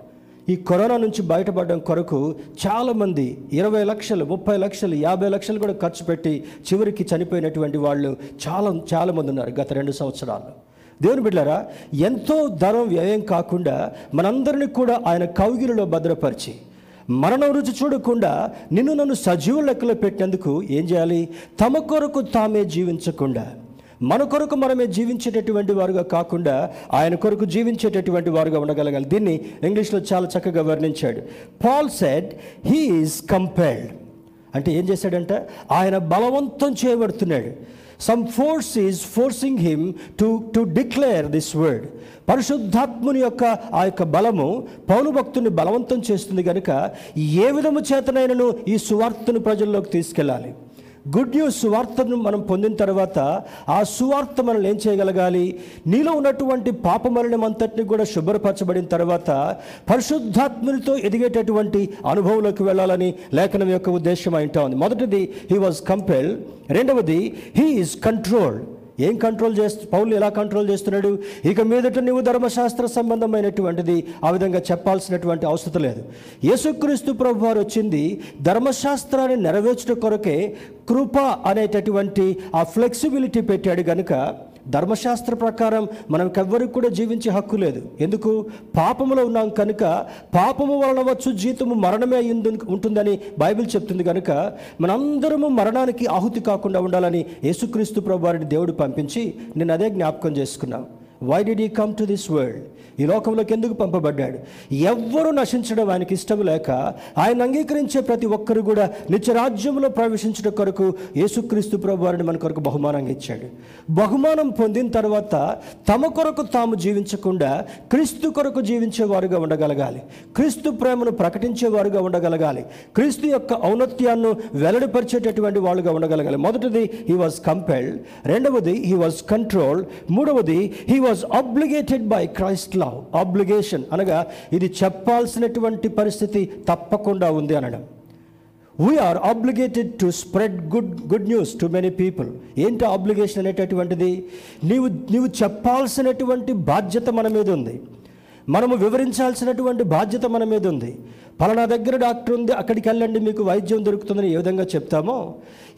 ఈ కరోనా నుంచి బయటపడడం కొరకు చాలామంది ఇరవై లక్షలు ముప్పై లక్షలు యాభై లక్షలు కూడా ఖర్చు పెట్టి చివరికి చనిపోయినటువంటి వాళ్ళు చాలా చాలామంది ఉన్నారు గత రెండు సంవత్సరాలు. దేవుని బిడ్డారా ఎంతో ధనం వ్యయం కాకుండా మనందరినీ కూడా ఆయన కౌగిలిలో భద్రపరిచి మరణం రుచి చూడకుండా నిన్ను నన్ను సజీవ లెక్కలో పెట్టినందుకు ఏం చేయాలి? తమ కొరకు తామే జీవించకుండా మన కొరకు మనమే జీవించేటటువంటి వారుగా కాకుండా ఆయన కొరకు జీవించేటటువంటి వారుగా ఉండగలగాలి. దీన్ని ఇంగ్లీష్లో చాలా చక్కగా వర్ణించాడు. పాల్ సెడ్ హీఈస్ కంపెల్డ్ అంటే ఏం చేశాడంట? ఆయన బలవంతం చేయబడుతున్నాడు. Some force is forcing him to to declare this word పరిశుద్ధాత్ముని యొక్క ఆ యొక్క బలము పౌలు భక్తుని బలవంతం చేస్తుంది కనుక ఏ విధము చేతనైనను ఈ సువార్తను ప్రజల్లోకి తీసుకెళ్ళాలి? గుడ్ న్యూస్ సువార్తను మనం పొందిన తర్వాత ఆ సువార్త మనల్ని ఏం చేయగలగాలి? నీలో ఉన్నటువంటి పాపమరణం అంతటిని కూడా శుభ్రపరచబడిన తర్వాత పరిశుద్ధాత్మునితో ఎదిగేటటువంటి అనుభవంలోకి వెళ్ళాలని లేఖనం యొక్క ఉద్దేశం అయింటా ఉంది. మొదటిది హీ వాజ్ కంపెల్ రెండవది హీ ఈజ్ కంట్రోల్డ్ ఏం కంట్రోల్ చేస్తు పౌలు ఎలా కంట్రోల్ చేస్తున్నాడు? ఇక మీదట నువ్వు ధర్మశాస్త్ర సంబంధమైనటువంటిది ఆ విధంగా చెప్పాల్సినటువంటి అవసరం లేదు. యేసుక్రీస్తు ప్రభు వారు వచ్చింది ధర్మశాస్త్రాన్ని నెరవేర్చడం కొరకే కృప అనేటటువంటి ఆ ఫ్లెక్సిబిలిటీ పెట్టాడు కనుక ధర్మశాస్త్ర ప్రకారం మనకెవ్వరికి కూడా జీవించే హక్కు లేదు. ఎందుకు? పాపములో ఉన్నాం కనుక పాపము వలన వచ్చు జీతము మరణమే అయింది ఉంటుందని బైబిల్ చెప్తుంది కనుక మనందరము మరణానికి ఆహుతి కాకుండా ఉండాలని యేసుక్రీస్తు ప్రభు వారిని దేవుడు పంపించి నేను అదే జ్ఞాపకం చేసుకున్నాం. Why did he come to this world ఈ లోకంలోకి ఎందుకు పంపబడ్డాడు? ఎవ్వరూ నశించడం ఆయనకి ఇష్టం లేక ఆయన అంగీకరించే ప్రతి ఒక్కరు కూడా నిత్యరాజ్యంలో ప్రవేశించడం కొరకు యేసుక్రీస్తు ప్రభు వారిని మన కొరకు బహుమానంగా ఇచ్చాడు. బహుమానం పొందిన తర్వాత తమ కొరకు తాము జీవించకుండా క్రీస్తు కొరకు జీవించేవారుగా ఉండగలగాలి. క్రీస్తు ప్రేమను ప్రకటించేవారుగా ఉండగలగాలి. క్రీస్తు యొక్క ఔన్నత్యాన్ని వెల్లడిపరిచేటటువంటి వాళ్ళుగా ఉండగలగాలి. మొదటిది హీ వాజ్ కంపెల్డ్ రెండవది హీ వాజ్ కంట్రోల్ మూడవది he was obligated by Christ love obligation అనగా ఇది చెప్పాల్సినటువంటి పరిస్థితి తప్పకుండా ఉంది అనడం. We are obligated to spread good good news to many people ఏంటి ఆబ్లిగేషన్ అనేటటువంటిది? నీవు నీవు చెప్పాల్సినటువంటి బాధ్యత మన మీద ఉంది. మనము వివరించాల్సినటువంటి బాధ్యత మన మీద ఉంది. పలానా దగ్గర డాక్టర్ ఉంది అక్కడికి వెళ్ళండి మీకు వైద్యం దొరుకుతుందని ఏ విధంగా చెప్తామో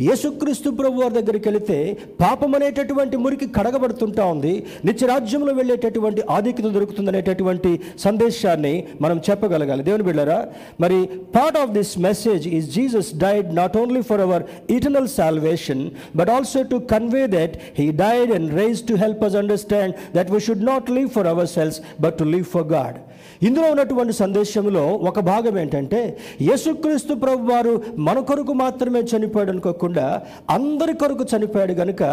యేసుక్రీస్తు ప్రభు వారి దగ్గరికి వెళితే పాపం అనేటటువంటి మురికి కడగబడుతుంటా ఉంది నిత్యరాజ్యంలో వెళ్ళేటటువంటి ఆధిక్యత దొరుకుతుందనేటటువంటి సందేశాన్ని మనం చెప్పగలగాలి. దేవుని బిళ్ళరా మరి part of this message is Jesus died not only for our eternal salvation but also to convey that he died and rise to help us understand that we should not live for our selves but to live for God ఇందులో ఉన్నటువంటి సందేశంలో ఒక భాగం ఏంటంటే యేసుక్రీస్తు ప్రభు వారు మన కొరకు మాత్రమే చనిపోయాడు అనుకోకుండా అందరి కొరకు చనిపోయాడు కనుక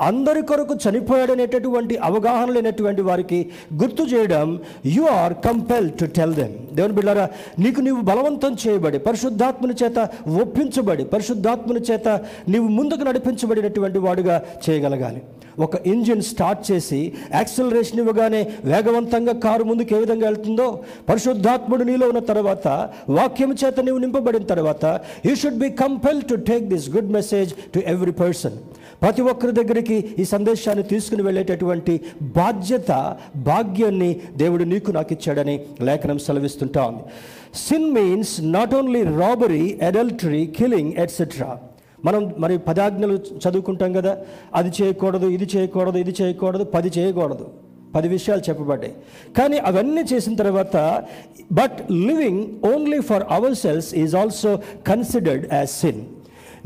అందరి కొరకు చనిపోయాడు అనేటటువంటి అవగాహన లేనటువంటి వారికి గుర్తు చేయడం you are compel to tell them. దేవుని బిళ్ళారా నీకు నీవు బలవంతం చేయబడి పరిశుద్ధాత్మని చేత ఒప్పించబడి పరిశుద్ధాత్మని చేత నీవు ముందుకు నడిపించబడినటువంటి వాడుగా చేయగలగాలి. ఒక ఇంజిన్ స్టార్ట్ చేసి యాక్సలరేషన్ ఇవ్వగానే వేగవంతంగా కారు ముందుకు ఏ విధంగా వెళ్తుందో పరిశుద్ధాత్ముడు నీలో ఉన్న తర్వాత వాక్యం చేత నీవు నింపబడిన తర్వాత you should be compel to take this good message to every person ప్రతి ఒక్కరి దగ్గరికి ఈ సందేశాన్ని తీసుకుని వెళ్ళేటటువంటి బాధ్యత భాగ్యాన్ని దేవుడు నీకు నాకు ఇచ్చాడని లేఖనం సెలవిస్తుంటా ఉంది. Sin means not only robbery adultery killing etcetera మనం మరి పదాజ్ఞలు చదువుకుంటాం కదా అది చేయకూడదు ఇది చేయకూడదు ఇది చేయకూడదు పది చేయకూడదు. పది విషయాలు చెప్పబడ్డాయి. కానీ అవన్నీ చేసిన తర్వాత but living only for our selves is also considered as sin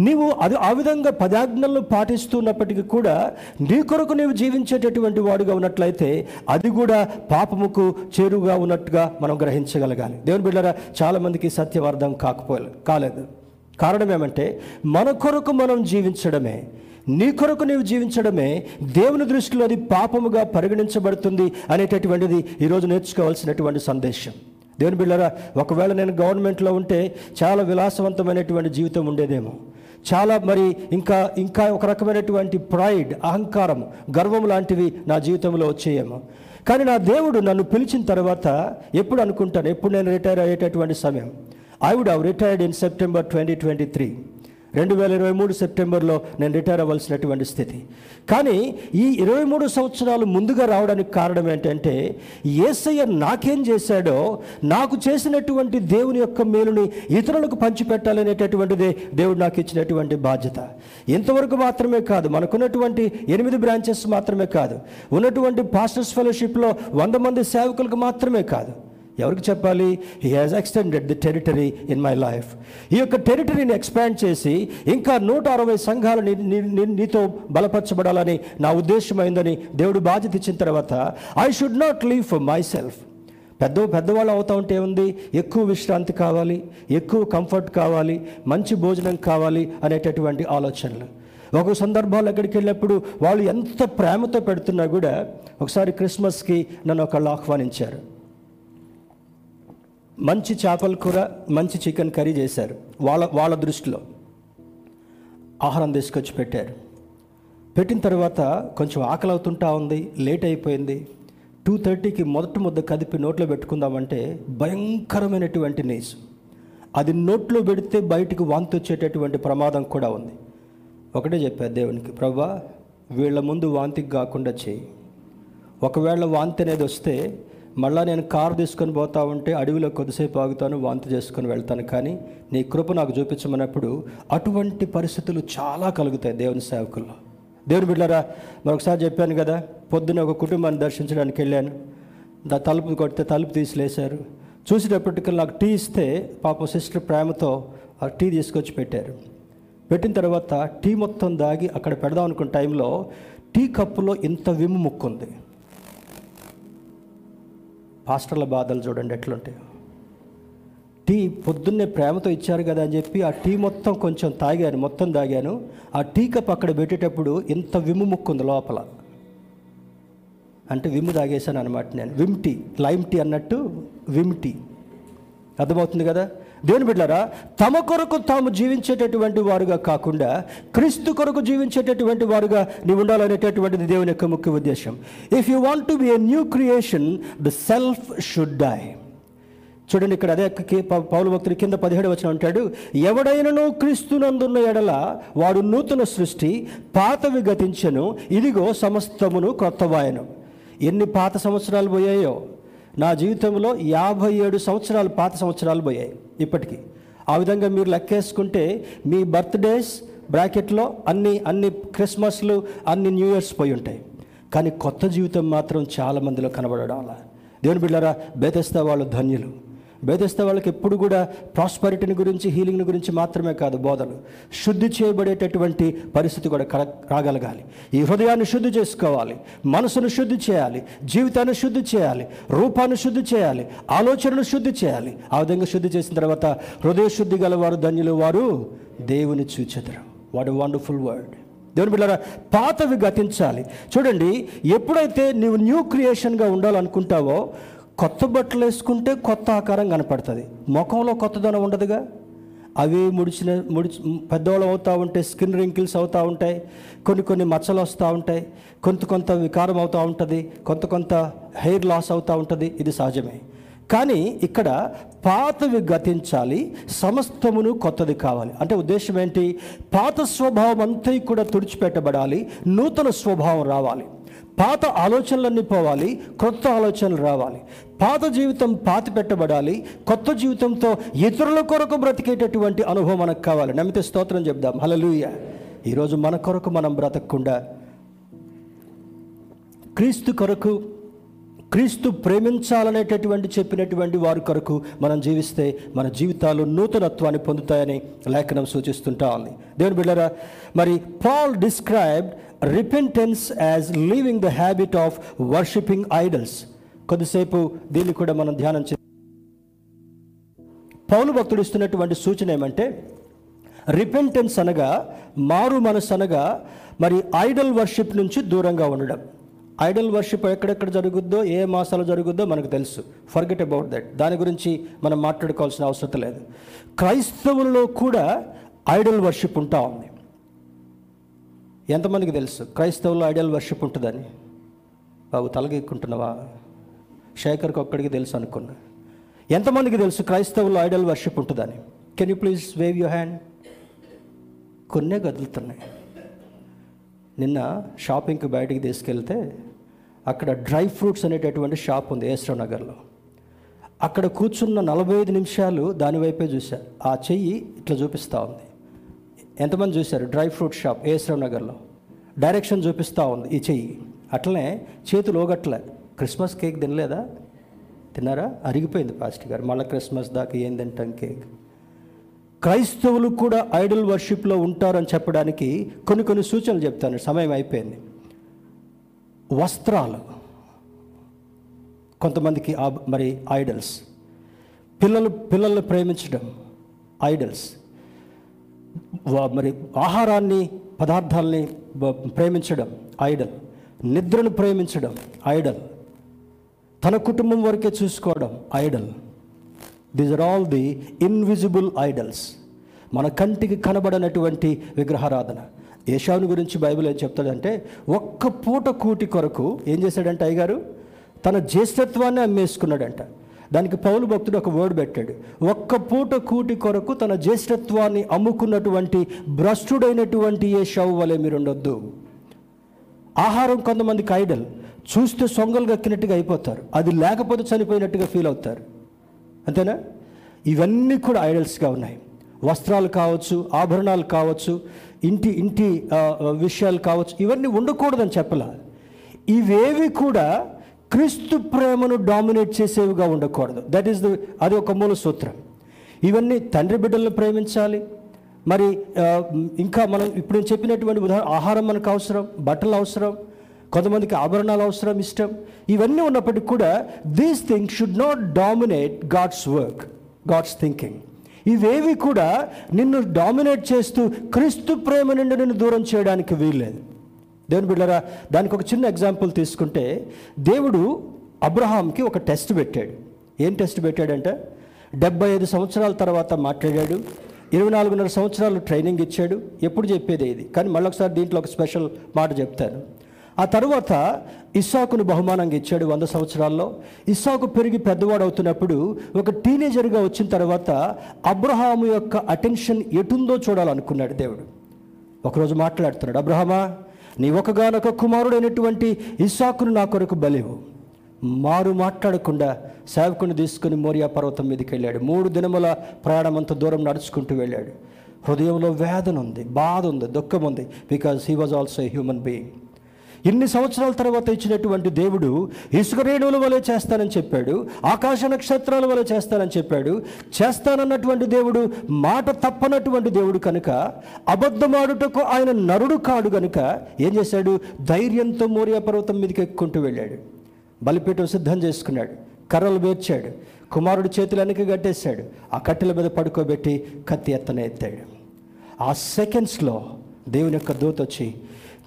నీవు అది ఆ విధంగా పదాజ్ఞలను పాటిస్తున్నప్పటికీ కూడా నీ కొరకు నీవు జీవించేటటువంటి వాడుగా ఉన్నట్లయితే అది కూడా పాపముకు చేరుగా ఉన్నట్టుగా మనం గ్రహించగలగాలి. దేవుని బిడ్డరా చాలామందికి సత్యం అర్థం కాకపోలే కాలేదు. కారణం ఏమంటే మన కొరకు మనం జీవించడమే నీ కొరకు నీవు జీవించడమే దేవుని దృష్టిలో అది పాపముగా పరిగణించబడుతుంది అనేటటువంటిది ఈరోజు నేర్చుకోవాల్సినటువంటి సందేశం. దేవుని బిళ్ళరా ఒకవేళ నేను గవర్నమెంట్లో ఉంటే చాలా విలాసవంతమైనటువంటి జీవితం ఉండేదేమో. చాలా మరి ఇంకా ఇంకా ఒక రకమైనటువంటి ప్రైడ్ అహంకారం గర్వం లాంటివి నా జీవితంలో వచ్చేయేమో. కానీ నా దేవుడు నన్ను పిలిచిన తర్వాత ఎప్పుడు అనుకుంటాను ఎప్పుడు నేను రిటైర్ అయ్యేటటువంటి సమయం? I would have retired in September twenty twenty three రెండు వేల ఇరవై మూడు సెప్టెంబర్లో నేను రిటైర్ అవ్వాల్సినటువంటి స్థితి. కానీ ఈ ఇరవై మూడు సంవత్సరాలు ముందుగా రావడానికి కారణం ఏంటంటే ఏసయ్య నాకేం చేశాడో నాకు చేసినటువంటి దేవుని యొక్క మేలుని ఇతరులకు పంచిపెట్టాలనేటటువంటిదే దేవుడు నాకు ఇచ్చినటువంటి బాధ్యత. ఇంతవరకు మాత్రమే కాదు మనకున్నటువంటి ఎనిమిది బ్రాంచెస్ మాత్రమే కాదు ఉన్నటువంటి పాస్టర్స్ ఫెలోషిప్లో వంద మంది సేవకులకు మాత్రమే కాదు. ఎవరికి చెప్పాలి? He has extended the territory in my life ఈ యొక్క టెరిటరీని ఎక్స్పాండ్ చేసి ఇంకా నూట అరవై సంఘాలు నీతో బలపరచబడాలని నా ఉద్దేశమైందని దేవుడు బాధ్యత ఇచ్చిన తర్వాత I should not live for myself పెద్ద పెద్దవాళ్ళు అవుతా ఉంటే ఉంది ఎక్కువ విశ్రాంతి కావాలి ఎక్కువ కంఫర్ట్ కావాలి మంచి భోజనం కావాలి అనేటటువంటి ఆలోచనలు. ఒక సందర్భాలు ఎక్కడికి వెళ్ళినప్పుడు వాళ్ళు ఎంత ప్రేమతో పెడుతున్నా కూడా ఒకసారి క్రిస్మస్కి నన్ను ఒకళ్ళు ఆహ్వానించారు. మంచి చేపల కూర మంచి చికెన్ కర్రీ చేశారు. వాళ్ళ వాళ్ళ దృష్టిలో. ఆహారం తీసుకొచ్చి పెట్టారు. పెట్టిన తర్వాత కొంచెం ఆకలి అవుతుంటా ఉంది లేట్ అయిపోయింది. టూ థర్టీకి మొదటి ముద్ద కదిపి నోట్లో పెట్టుకుందామంటే భయంకరమైనటువంటి నీసు. అది నోట్లో పెడితే బయటికి వాంతి వచ్చేటటువంటి ప్రమాదం కూడా ఉంది. ఒకటే చెప్పారు దేవునికి ప్రభా వీళ్ళ ముందు వాంతికి కాకుండా చేయి ఒకవేళ వాంతి అనేది వస్తే మళ్ళా నేను కారు తీసుకొని పోతా ఉంటే అడవిలో కొద్దిసేపు ఆగుతాను వాంతి చేసుకొని వెళ్తాను. కానీ నీ కృప నాకు చూపించమన్నప్పుడు అటువంటి పరిస్థితులు చాలా కలుగుతాయి దేవుని సేవకుల్లో. దేవుని బిడ్డారా మరొకసారి చెప్పాను కదా పొద్దున ఒక కుటుంబాన్ని దర్శించడానికి వెళ్ళాను. దా తలుపు కొడితే తలుపు తీసి లేశారు. నాకు టీ ఇస్తే పాప సిస్టర్ ప్రేమతో ఆ టీ తీసుకొచ్చి పెట్టారు. పెట్టిన తర్వాత టీ మొత్తం దాగి అక్కడ పెడదాం అనుకున్న టైంలో టీ కప్పులో ఇంత విమ్ము ముక్కుంది. పాస్టర్ల బాధలు చూడండి ఎట్లుంటాయి? టీ పొద్దున్నే ప్రేమతో ఇచ్చారు కదా అని చెప్పి ఆ టీ మొత్తం కొంచెం తాగాను మొత్తం తాగాను. ఆ టీ కప్ అక్కడ పెట్టేటప్పుడు ఇంత విమ్ము ముక్కుంది లోపల. అంటే విమ్ము తాగేశాను అనమాట నేను. విమ్ టీ లైమ్ టీ అన్నట్టు విమ్ టీ. అర్థమవుతుంది కదా? దేవుని బిడ్డారా తమ కొరకు తాము జీవించేటటువంటి వారుగా కాకుండా క్రీస్తు కొరకు జీవించేటటువంటి వారుగా నీవు ఉండాలనేటటువంటిది దేవుని యొక్క ముఖ్య ఉద్దేశం. If you want to be a new creation the self should die చూడండి ఇక్కడ అదే పౌలు భక్తుడి కింద పదిహేడు వచ్చిన అంటాడు ఎవడైనను క్రీస్తునందున్న ఎడల వాడు నూతన సృష్టి పాతవి గతించను ఇదిగో సమస్తమును క్రొత్తవాయను. ఎన్ని పాత సంవత్సరాలు పోయాయో? నా జీవితంలో యాభై ఏడు సంవత్సరాలు పాత సంవత్సరాలు పోయాయి ఇప్పటికీ. ఆ విధంగా మీరు లెక్కేసుకుంటే మీ బర్త్డేస్ బ్రాకెట్లో అన్ని అన్ని క్రిస్మస్లు అన్ని న్యూ ఇయర్స్ పోయి ఉంటాయి. కానీ కొత్త జీవితం మాత్రం చాలా మందిలో కనబడడం అలా దేవుని బిళ్ళారా బేతస్తా వాళ్ళు ధన్యులు. బేదెస్త వాళ్ళకి ఎప్పుడు కూడా ప్రాస్పరిటీని గురించి హీలింగ్ని గురించి మాత్రమే కాదు బోధలు. శుద్ధి చేయబడేటటువంటి పరిస్థితి కూడా రాగలగాలి. ఈ హృదయాన్ని శుద్ధి చేసుకోవాలి. మనసును శుద్ధి చేయాలి. జీవితాన్ని శుద్ధి చేయాలి. రూపాన్ని శుద్ధి చేయాలి. ఆలోచనను శుద్ధి చేయాలి. ఆ విధంగా శుద్ధి చేసిన తర్వాత హృదయ శుద్ధి గలవారు ధన్యులు వారు దేవుని చూచెదరు వాట్ వండర్ఫుల్ వర్డ్ దేవుని బిడ్డారా పాతవి గతించాలి. చూడండి ఎప్పుడైతే నీవు న్యూ క్రియేషన్గా ఉండాలనుకుంటావో కొత్త బట్టలు వేసుకుంటే కొత్త ఆకారం కనపడుతుంది. ముఖంలో కొత్తదనం ఉండదుగా? అవి ముడిచిన ముడిచి పెద్దవాళ్ళు అవుతూ ఉంటే స్కిన్ రింకిల్స్ అవుతూ ఉంటాయి. కొన్ని కొన్ని మచ్చలు వస్తూ ఉంటాయి. కొంత కొంత వికారం అవుతూ ఉంటుంది. కొంత కొంత హెయిర్ లాస్ అవుతూ ఉంటుంది. ఇది సహజమే. కానీ ఇక్కడ పాతవి గతించాలి. సమస్తమును కొత్తది కావాలి. అంటే ఉద్దేశం ఏంటి? పాత స్వభావం అంతా కూడా తుడిచిపెట్టబడాలి. నూతన స్వభావం రావాలి. పాత ఆలోచనలన్నీ పోవాలి కొత్త ఆలోచనలు రావాలి. పాత జీవితం పాతి పెట్టబడాలి కొత్త జీవితంతో ఇతరుల కొరకు బ్రతికేటటువంటి అనుభవం మనకు కావాలి. నమ్మితే స్తోత్రం చెప్దాం. హలలుయ ఈరోజు మన కొరకు మనం బ్రతకకుండా క్రీస్తు కొరకు క్రీస్తు ప్రేమించాలనేటటువంటి చెప్పినటువంటి వారి కొరకు మనం జీవిస్తే మన జీవితాలు నూతనత్వాన్ని పొందుతాయని లేఖనం సూచిస్తుంటా ఉంది. దేవుని బిళ్ళరా మరి Paul described repentance as leaving the habit of worshipping idols కొద్దిసేపు దీన్ని కూడా మనం ధ్యానం చే పౌలు భక్తుడు ఇస్తున్నటువంటి సూచన ఏమంటే రిపెంటెన్స్ అనగా మారు మనసు అనగా మరి ఐడల్ వర్షిప్ నుంచి దూరంగా ఉండడం. ఐడల్ వర్షిప్ ఎక్కడెక్కడ జరుగుద్దో ఏ మాసాలు జరుగుద్దో మనకు తెలుసు. ఫర్గెట్ అబౌట్ దట్ దాని గురించి మనం మాట్లాడుకోవాల్సిన అవసరం లేదు. క్రైస్తవులలో కూడా ఐడల్ వర్షిప్ ఉంటా ఉంది. ఎంతమందికి తెలుసు? క్రైస్తవుల్లో ఐడల్ వర్షిప్ ఉంటుందని. బాబు తలగెక్కుంటున్నావా శేఖర్కి ఒక్కడికి తెలుసు అనుకున్నా. ఎంతమందికి తెలుసు క్రైస్తవుల్లో ఐడల్ వర్షిప్ ఉంటుందని? Can you please wave you hand కొన్నే కదులుతున్నాయి. నిన్న షాపింగ్కి బయటికి తీసుకెళ్తే అక్కడ డ్రై ఫ్రూట్స్ అనేటటువంటి షాప్ ఉంది ఏశ్వర్ నగర్లో. అక్కడ కూర్చున్న నలభై ఐదు నిమిషాలు దానివైపే చూశా. ఆ చెయ్యి ఇట్లా చూపిస్తూ ఉంది. ఎంతమంది చూశారు? డ్రై ఫ్రూట్ షాప్ ఏశ్వర్ నగర్లో. డైరెక్షన్ చూపిస్తూ ఉంది ఈ చెయ్యి. అట్లనే చేతులు ఓగట్లే క్రిస్మస్ కేక్ తినలేదా? తిన్నారా? అరిగిపోయింది పాస్టర్ గారు. మళ్ళీ క్రిస్మస్ దాకా ఏం తింటాం కేక్? క్రైస్తవులు కూడా ఐడల్ వర్షిప్లో ఉంటారని చెప్పడానికి కొన్ని కొన్ని సూచనలు చెప్తాను. సమయం అయిపోయింది. వస్త్రాలు. కొంతమందికి ఆ- మరి ఐడల్స్. పిల్లలు పిల్లల్ని ప్రేమించడం. ఐడల్స్. మరి ఆహారాన్ని పదార్థాలని ప్రేమించడం ఐడల్. నిద్రను ప్రేమించడం ఐడల్. తన కుటుంబం వరకే చూసుకోవడం idol. These are all the invisible idols మన కంటికి కనబడనటువంటి విగ్రహారాధన. ఏషావుని గురించి బైబిల్ ఏం చెప్తాడంటే ఒక్క పూట కూటి కొరకు ఏం చేశాడంటే అయ్యగారు? తన జ్యేష్ఠత్వాన్ని అమ్మేసుకున్నాడంట. దానికి పౌలు భక్తుడు ఒక వర్డ్ పెట్టాడు. ఒక్క పూట కూటి కొరకు తన జ్యేష్ఠత్వాన్ని అమ్ముకున్నటువంటి భ్రష్టుడైనటువంటి ఏ షవ్ వలె మీరు ఉండొద్దు ఆహారం కొంతమందికి ఐడల్ చూస్తే సొంగలు గక్కినట్టుగా అయిపోతారు. అది లేకపోతే చనిపోయినట్టుగా ఫీల్ అవుతారు. అంతేనా? ఇవన్నీ కూడా ఐడల్స్గా ఉన్నాయి. వస్త్రాలు కావచ్చు ఆభరణాలు కావచ్చు ఇంటి ఇంటి విషయాలు కావచ్చు ఇవన్నీ ఉండకూడదని చెప్పలా. ఇవేవి కూడా క్రీస్తు ప్రేమను డామినేట్ చేసేవిగా ఉండకూడదు. దట్ ఈస్ ద అది ఒక మూల సూత్రం. ఇవన్నీ తండ్రి బిడ్డలను ప్రేమించాలి. మరి ఇంకా మనం ఇప్పుడు నేను చెప్పినటువంటి ఉదాహరణ ఆహారం మనకు అవసరం బట్టలు అవసరం కొంతమందికి ఆభరణాలు అవసరం ఇష్టం. ఇవన్నీ ఉన్నప్పటికీ కూడా these things should not dominate God's work God's thinking ఇవేవి కూడా నిన్ను డామినేట్ చేస్తూ క్రీస్తు ప్రేమ నుండి నిన్ను దూరం చేయడానికి వీల్లేదు. దేవుని బిడ్డరా దానికి ఒక చిన్న ఎగ్జాంపుల్ తీసుకుంటే దేవుడు అబ్రహాంకి ఒక టెస్ట్ పెట్టాడు. ఏం టెస్ట్ పెట్టాడంటే? డెబ్బై ఐదు సంవత్సరాల తర్వాత మాట్లాడాడు. ఇరవై నాలుగున్నర సంవత్సరాలు ట్రైనింగ్ ఇచ్చాడు. ఎప్పుడు చెప్పేది ఇది? కానీ మళ్ళొకసారి దీంట్లో ఒక స్పెషల్ మాట చెప్తాను. ఆ తర్వాత ఇస్సాకును బహుమానంగా ఇచ్చాడు వంద సంవత్సరాల్లో. ఇస్సాకు పెరిగి పెద్దవాడు అవుతున్నప్పుడు ఒక టీనేజర్గా వచ్చిన తర్వాత అబ్రహాము యొక్క అటెన్షన్ ఎటుందో చూడాలనుకున్నాడు దేవుడు. ఒకరోజు మాట్లాడుతున్నాడు అబ్రహమా నీ ఒకగానొక కుమారుడైనటువంటి ఇసాకును నా కొరకు బలివు. మారు మాట్లాడకుండా సేవకుని తీసుకుని మోరియా పర్వతం మీదకి వెళ్ళాడు. మూడు దినముల ప్రయాణం అంత దూరం నడుచుకుంటూ వెళ్ళాడు. హృదయంలో వేదన ఉంది బాధ ఉంది దుఃఖం ఉంది. Because he was also human being ఇన్ని సంవత్సరాల తర్వాత ఇచ్చినటువంటి దేవుడు ఇసుక రేణువుల వలె చేస్తానని చెప్పాడు ఆకాశ నక్షత్రాల వలె చేస్తానని చెప్పాడు. చేస్తానన్నటువంటి దేవుడు మాట తప్పనటువంటి దేవుడు కనుక అబద్ధమాడుటకు ఆయన నరుడు కాడు కనుక ఏం చేశాడు? ధైర్యంతో మోరియా పర్వతం మీదకి ఎక్కుంటూ వెళ్ళాడు. బలిపీఠం సిద్ధం చేసుకున్నాడు. కర్రలు వేర్చాడు. కుమారుడు చేతులు వెనక్కి కట్టేశాడు. ఆ కట్టెల మీద పడుకోబెట్టి కత్తి ఎత్తన ఎత్తాడు. ఆ సెకండ్స్లో దేవుని యొక్క దూత వచ్చి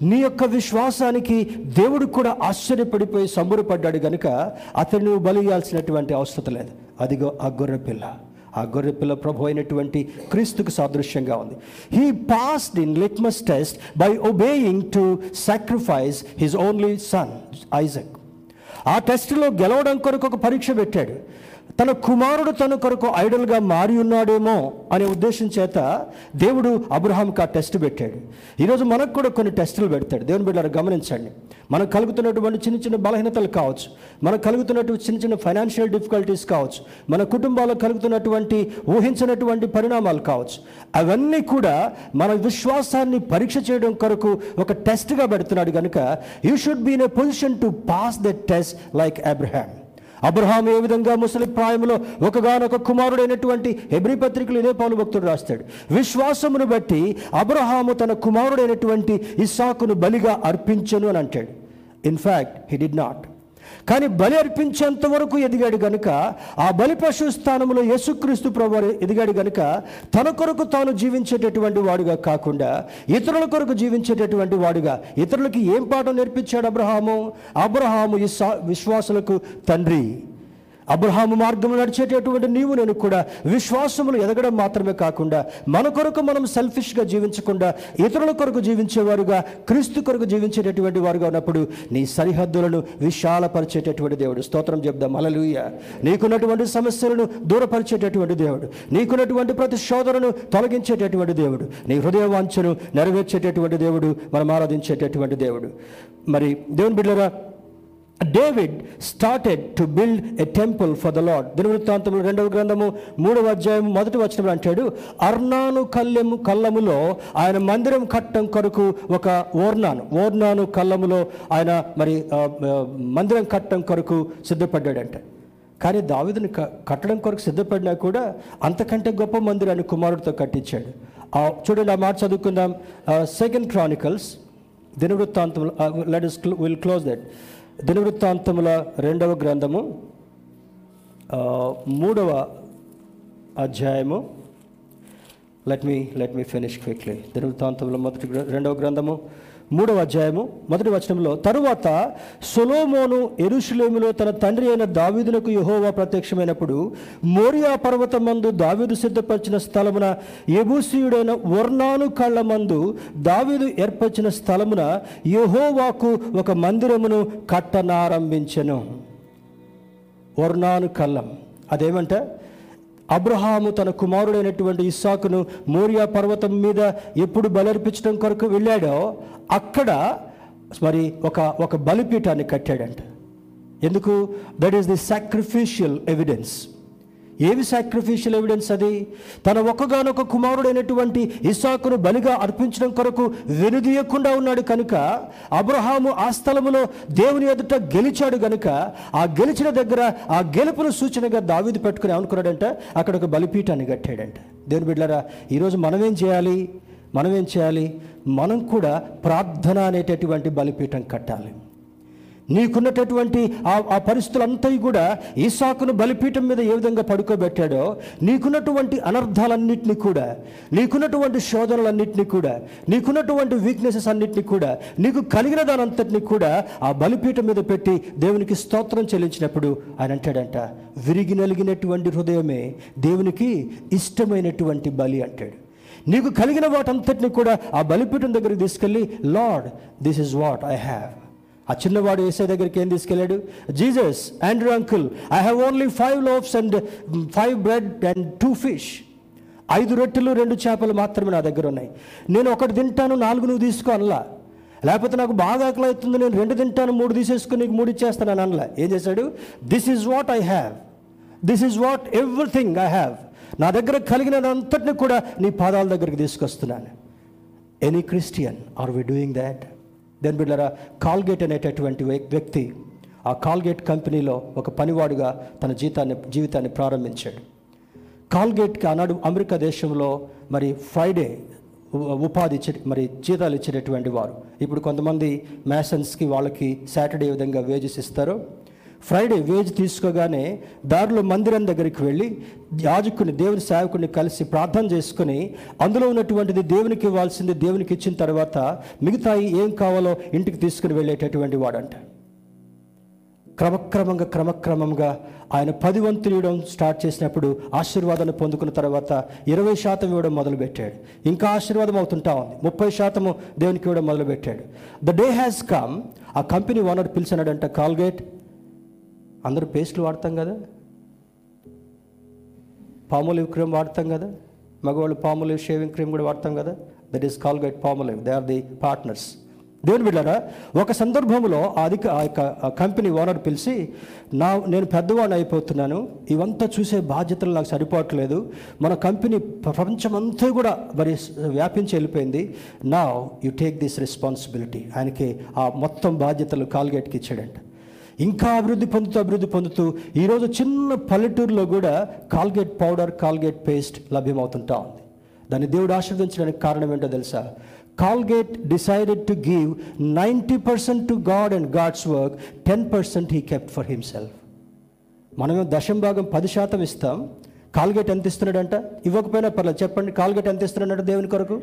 నీ యొక్క విశ్వాసానికి దేవుడు కూడా ఆశ్చర్యపడిపోయి సంబరపడ్డాడు కనుక అతను నువ్వు ఇవ్వాల్సినటువంటి అవసరం లేదు. అదిగో ఆ గొర్రె పిల్ల. ఆ గొర్రె పిల్ల ప్రభు అయినటువంటి క్రీస్తుకు సాదృశ్యంగా ఉంది. He passed in litmus test by obeying to sacrifice his only son Isaac ఆ టెస్ట్లో గెలవడం కొరకు ఒక పరీక్ష పెట్టాడు. తన కుమారుడు తన కొరకు ఐడల్గా మారి ఉన్నాడేమో అనే ఉద్దేశం చేత దేవుడు అబ్రహాంకి ఆ టెస్ట్ పెట్టాడు. ఈరోజు మనకు కూడా కొన్ని టెస్టులు పెడతాడు. దేవుని బిడ్డలు గమనించండి. మనకు కలుగుతున్నటువంటి చిన్న చిన్న బలహీనతలు కావచ్చు. మనకు కలుగుతున్నటువంటి చిన్న చిన్న ఫైనాన్షియల్ డిఫికల్టీస్ కావచ్చు. మన కుటుంబాల్లో కలుగుతున్నటువంటి ఊహించినటువంటి పరిణామాలు కావచ్చు. అవన్నీ కూడా మన విశ్వాసాన్ని పరీక్ష చేయడం కొరకు ఒక టెస్ట్గా పెడుతున్నాడు కనుక you should be in a position to pass that test like Abraham Abraham ఏ విధంగా ముసలి ప్రాయంలో ఒకగానొక కుమారుడైనటువంటి హెబ్రి పత్రికలు ఇదే పౌలు భక్తుడు రాస్తాడు. విశ్వాసమును బట్టి అబ్రహాము తన కుమారుడైనటువంటి ఇస్సాకును బలిగా అర్పించను అని అంటాడు. ఇన్ఫ్యాక్ట్ హీ డిడ్ నాట్ కానీ బలి అర్పించేంత వరకు ఎదిగాడు గనుక ఆ బలి పశు స్థానంలో యేసుక్రీస్తు ప్రభు ఎదిగాడు గనుక తన కొరకు తాను జీవించేటటువంటి వాడుగా కాకుండా ఇతరుల కొరకు జీవించేటటువంటి వాడుగా ఇతరులకి ఏం పాఠం నేర్పించాడు అబ్రహాము? అబ్రహాము విశ్వాసులకు తండ్రి. అబ్రహాము మార్గంలో నడిచేటటువంటి నీవు నేను కూడా విశ్వాసములు ఎదగడం మాత్రమే కాకుండా మన కొరకు మనం సెల్ఫిష్గా జీవించకుండా ఇతరుల కొరకు జీవించేవారుగా క్రీస్తు కొరకు జీవించేటటువంటి వారుగా ఉన్నప్పుడు నీ సరిహద్దులను విశాలపరిచేటటువంటి దేవుడు. స్తోత్రం చెప్దాం. అలలుయ నీకున్నటువంటి సమస్యలను దూరపరిచేటటువంటి దేవుడు. నీకున్నటువంటి ప్రతి శోధనను తొలగించేటటువంటి దేవుడు. నీ హృదయ వాంఛను నెరవేర్చేటటువంటి దేవుడు. మనం ఆరాధించేటటువంటి దేవుడు. మరి దేవుని బిడ్డరా David started to build a temple for the Lord దినవృత్తాంతము రెండవ గ్రంథము మూడవ అధ్యాయం మొదటి వచ్చినప్పుడు అంటాడు అర్నాను కల్లెము కల్లములో ఆయన మందిరం కట్టం కొరకు ఒక ఓర్నాను. ఓర్నాను కల్లములో ఆయన మరి మందిరం కట్టం కొరకు సిద్ధపడ్డాడంట. కానీ దావిదుని క కట్టడం కొరకు సిద్ధపడినా కూడా అంతకంటే గొప్ప మందిరాన్ని కుమారుడితో కట్టించాడు. చూడండి ఆ మాట చదువుకుందాం. Second Chronicles దినవృత్తాంతం let us will close that దినవృత్తాంతముల రెండవ గ్రంథము మూడవ అధ్యాయము. Let me let me finish quickly దినవృత్తాంతముల మొదటి రెండవ గ్రంథము మూడవ అధ్యాయము మొదటి వచనంలో తరువాత సొలోమోను ఎరుషులేములో తన తండ్రి అయిన దావీదులకు యెహోవా ప్రత్యక్షమైనప్పుడు మోరియా పర్వతం మందు దావీదు సిద్ధపరిచిన స్థలమున ఎబూసీయుడైన వర్ణాను కళ్ళ మందు దావీదు ఏర్పరిచిన స్థలమున యెహోవాకు ఒక మందిరమును కట్టనారంభించెను. వర్ణాను కళ్ళం. అదేమంటే? అబ్రహాము తన కుమారుడైనటువంటి ఇస్సాకును మోరియా పర్వతం మీద ఎప్పుడు బలర్పించడం కొరకు వెళ్ళాడో అక్కడ మరి ఒక ఒక బలిపీఠాన్ని కట్టాడంట. ఎందుకు? That is the sacrificial evidence ఏవి సాక్రిఫిషియల్ ఎవిడెన్స్ అది? తన ఒక్కగానొక కుమారుడైనటువంటి ఇసాకును బలిగా అర్పించడం కొరకు వెనుదీయకుండా ఉన్నాడు కనుక అబ్రహాము ఆ స్థలములో దేవుని ఎదుట గెలిచాడు గనుక ఆ గెలిచిన దగ్గర ఆ గెలుపును సూచనగా దావిది పెట్టుకుని అనుకున్నాడంట అక్కడ ఒక బలిపీఠాన్ని కట్టాడంట. దేవుని బిడ్డారా ఈరోజు మనమేం చేయాలి? మనమేం చేయాలి? మనం కూడా ప్రార్థన అనేటటువంటి బలిపీఠం కట్టాలి. నీకున్నటువంటి ఆ ఆ పరిస్థితులంతా కూడా ఈసాకును బలిపీఠం మీద ఏ విధంగా పడుకోబెట్టాడో నీకున్నటువంటి అనర్థాలన్నింటినీ కూడా నీకున్నటువంటి శోధనలన్నింటినీ కూడా నీకున్నటువంటి వీక్నెసెస్ అన్నింటినీ కూడా నీకు కలిగిన దానంతటినీ కూడా ఆ బలిపీఠం మీద పెట్టి దేవునికి స్తోత్రం చెల్లించినప్పుడు ఆయన అంటాడంట విరిగి నలిగినటువంటి హృదయమే దేవునికి ఇష్టమైనటువంటి బలి అంటాడు. నీకు కలిగిన వాటంతటిని కూడా ఆ బలిపీఠం దగ్గరికి తీసుకెళ్ళి Lord this is what I have ఆ చిన్నవాడు ఏసై దగ్గరికి ఏం తీసుకెళ్ళాడు? Jesus Andrew uncle I have only five loaves and five bread and two fish ఐదు రొట్టెలు రెండు చేపలు మాత్రమే నా దగ్గర ఉన్నాయి. నేను ఒకటి తింటాను నాలుగు నువ్వు తీసుకో అనలా. లేకపోతే నాకు బాగా ఆకలి అవుతుంది నేను రెండు తింటాను మూడు తీసేసుకుని నీకు మూడు ఇచ్చేస్తాను అని అనలా. ఏం చేశాడు? This is what I have this is what everything I have నా దగ్గర కలిగినదంతటిని కూడా నీ పాదాల దగ్గరికి తీసుకొస్తున్నాను. Any Christian are we doing that then బిడ్డరా కాల్గేట్ అనేటటువంటి వ్యక్తి ఆ కాల్గేట్ కంపెనీలో ఒక పనివాడుగా తన జీతాన్ని జీవితాన్ని ప్రారంభించాడు. కాల్గేట్కి ఆనాడు అమెరికా దేశంలో మరి ఫ్రైడే ఉపాధి ఇచ్చే మరి జీతాలు ఇచ్చేటటువంటి వారు. ఇప్పుడు కొంతమంది మ్యాసన్స్కి వాళ్ళకి సాటర్డే విధంగా వేజెస్ ఇస్తారు ఫ్రైడే వేజ్ తీసుకోగానే దారిలో మందిరం దగ్గరికి వెళ్ళి యాజకుని దేవుని సేవకుని కలిసి ప్రార్థన చేసుకుని అందులో ఉన్నటువంటిది దేవునికి ఇవ్వాల్సింది దేవునికి ఇచ్చిన తర్వాత మిగతా ఏం కావాలో ఇంటికి తీసుకుని వెళ్ళేటటువంటి వాడంట. క్రమక్రమంగా క్రమక్రమంగా ఆయన పది వంతులు ఇవ్వడం స్టార్ట్ చేసినప్పుడు ఆశీర్వాదాన్ని పొందుకున్న తర్వాత ఇరవై శాతం ఇవ్వడం మొదలుపెట్టాడు. ఇంకా ఆశీర్వాదం అవుతుంటా ఉంది. ముప్పై శాతము దేవునికి ఇవ్వడం మొదలుపెట్టాడు. ద డే హ్యాస్ కమ్ ఆ కంపెనీ ఓనర్ పిలిచినాడంట కాల్గేట్ అందరూ పేస్ట్లు వాడతాం కదా? పాములివ్ క్రీమ్ వాడతాం కదా? మగవాళ్ళు పాములివ్ షేవింగ్ క్రీమ్ కూడా వాడతాం కదా? That is Colgate Palmolive they are the partners దేవుని బిడ్డారా ఒక సందర్భంలో అధిక ఆ యొక్క కంపెనీ ఓనర్ పిలిచి నా నేను పెద్దవాడిని అయిపోతున్నాను. ఇవంతా చూసే బాధ్యతలు నాకు సరిపోవట్లేదు. మన కంపెనీ ప్రపంచమంతా కూడా మరి వ్యాపించి వెళ్ళిపోయింది. నా యు టేక్ దిస్ రెస్పాన్సిబిలిటీ ఆయనకి ఆ మొత్తం బాధ్యతలు కాల్గేట్కి ఇచ్చాడంట. ఇంకా అభివృద్ధి పొందుతూ అభివృద్ధి పొందుతూ ఈరోజు చిన్న పల్లెటూరులో కూడా కాల్గేట్ పౌడర్ కాల్గేట్ పేస్ట్ లభ్యమవుతుంటా ఉంది. దాన్ని దేవుడు ఆశీర్వదించడానికి కారణం ఏంటో తెలుసా? Colgate decided to give ninety percent to God and God's work ten percent he kept for himself. మనమే దశం భాగం పది శాతం ఇస్తాం. కాల్గేట్ ఎంత ఇస్తున్నాడంట? ఇవ్వకపోయినా పర్లేదు. చెప్పండి కాల్గేట్ ఎంత ఇస్తున్నాడంట దేవుని కొరకు?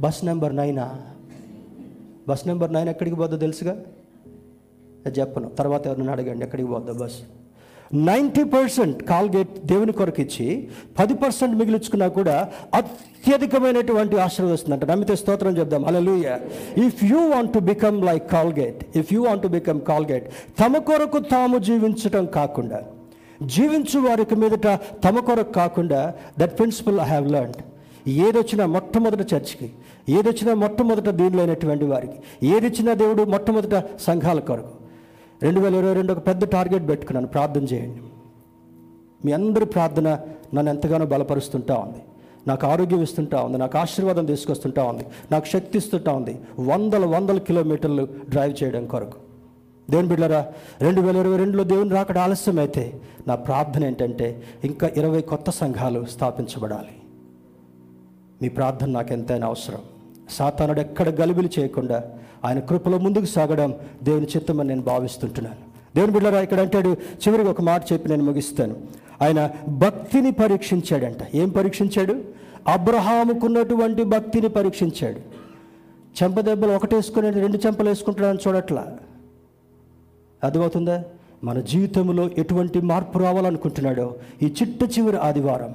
బస్ నెంబర్ నైనా? బస్ నెంబర్ నైన్ ఎక్కడికి పోద్దో తెలుసుగా? చెప్పను. తర్వాత ఎవరిని అడగండి ఎక్కడికి పోద్దా బస్. నైంటీ పర్సెంట్ కాల్గేట్ దేవుని కొరకు ఇచ్చి పది పర్సెంట్ మిగిలించుకున్నా కూడా అత్యధికమైనటువంటి ఆశీర్వదిస్తుందంట నమ్మితే స్తోత్రం చెప్దాం. Hallelujah if you want to become like Colgate if you want to become Colgate తమ కొరకు తాము జీవించటం కాకుండా జీవించు వారికి మీదట తమ కొరకు కాకుండా that principle I have learn ఏదొచ్చినా మొట్టమొదటి చర్చికి ఏదొచ్చినా మొట్టమొదట దీనిలో అయినటువంటి వారికి. ఏదిచ్చినా దేవుడు మొట్టమొదట సంఘాల కొరకు. రెండు వేల ఇరవై రెండు ఒక పెద్ద టార్గెట్ పెట్టుకున్నాను. ప్రార్థన చేయండి. మీ అందరి ప్రార్థన నన్ను ఎంతగానో బలపరుస్తుంటా ఉంది. నాకు ఆరోగ్యం ఇస్తుంటా ఉంది. నాకు ఆశీర్వాదం తీసుకొస్తుంటా ఉంది. నాకు శక్తి ఇస్తుంటా ఉంది. వందల వందల కిలోమీటర్లు డ్రైవ్ చేయడం కొరకు. దేవుని బిడ్డరా రెండు వేల ఇరవై రెండులో దేవుని రాకడ ఆలస్యం అయితే నా ప్రార్థన ఏంటంటే ఇంకా ఇరవై కొత్త సంఘాలు స్థాపించబడాలి. మీ ప్రార్థన నాకు ఎంతైనా అవసరం. సాతానుడు ఎక్కడ గలిబిలి చేయకుండా ఆయన కృపలో ముందుకు సాగడం దేవుని చిత్తమని నేను భావిస్తుంటున్నాను. దేవుని బిడ్డరా ఇక్కడ అంటాడు చివరికి ఒక మాట చెప్పి నేను ముగిస్తాను. ఆయన భక్తిని పరీక్షించాడంట. ఏం పరీక్షించాడు? అబ్రహాముకున్నటువంటి భక్తిని పరీక్షించాడు. చెంప దెబ్బలు ఒకటేసుకుని రెండు చెంపలు వేసుకుంటాడని చూడట్లా? అర్థమవుతుందా? మన జీవితంలో ఎటువంటి మార్పు రావాలనుకుంటున్నాడో ఈ చిట్ట చివరి ఆదివారం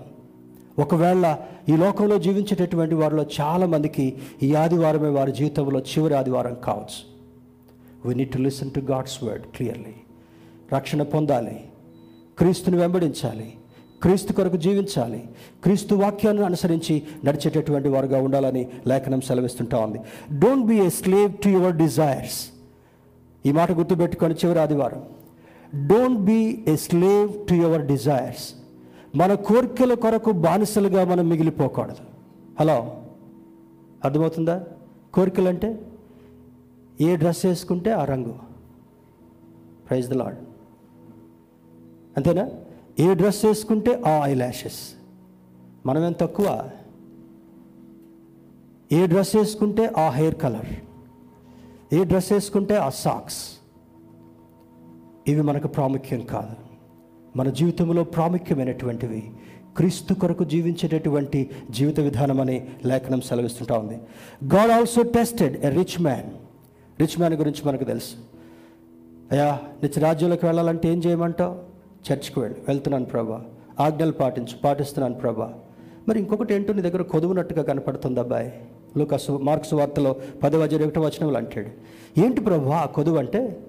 ఒకవేళ ఈ లోకంలో జీవించేటటువంటి వారిలో చాలామందికి ఈ ఆదివారమే వారి జీవితంలో చివరి ఆదివారం కావచ్చు. We need to listen to God's word clearly రక్షణ పొందాలి. క్రీస్తుని వెంబడించాలి. క్రీస్తు కొరకు జీవించాలి. క్రీస్తు వాక్యాన్ని అనుసరించి నడిచేటటువంటి వారుగా ఉండాలని లేఖనం సెలవిస్తుంటా ఉంది. Don't be a slave to your desires ఈ మాట గుర్తుపెట్టుకొని చివరి ఆదివారం. Don't be a slave to your desires మన కోరికల కొరకు బానిసలుగా మనం మిగిలిపోకూడదు. హలో? అర్థమవుతుందా? కోరికలు అంటే ఏ డ్రెస్ వేసుకుంటే ఆ రంగు. ప్రైజ్ ద లాడ్ అంతేనా? ఏ డ్రెస్ వేసుకుంటే ఆ ఐ ల్యాషెస్ మనమేం తక్కువ? ఏ డ్రెస్ వేసుకుంటే ఆ హెయిర్ కలర్. ఏ డ్రెస్ వేసుకుంటే ఆ సాక్స్. ఇవి మనకు ప్రాముఖ్యం కాదు. మన జీవితంలో ప్రాముఖ్యమైనటువంటివి. క్రీస్తు కొరకు జీవించేటటువంటి జీవిత విధానం అని లేఖనం సెలవిస్తుంటా ఉంది. God also tested a rich man rich man గురించి మనకు తెలుసు. అయ్యా నిత్య రాజ్యంలోకి వెళ్ళాలంటే ఏం చేయమంటావు? చర్చ్కి వెళ్ళి. వెళ్తున్నాను ప్రభా. ఆజ్ఞలు పాటించు. పాటిస్తున్నాను ప్రభా. మరి ఇంకొకటి ఏంటో నీ దగ్గర కొదువునట్టుగా కనపడుతుంది అబ్బాయి. లూకాసు మార్క్స్ వార్తలో పదవ ఒకటో వచనంలో అంటాడు. ఏంటి ప్రభా ఆ కొదువు అంటే?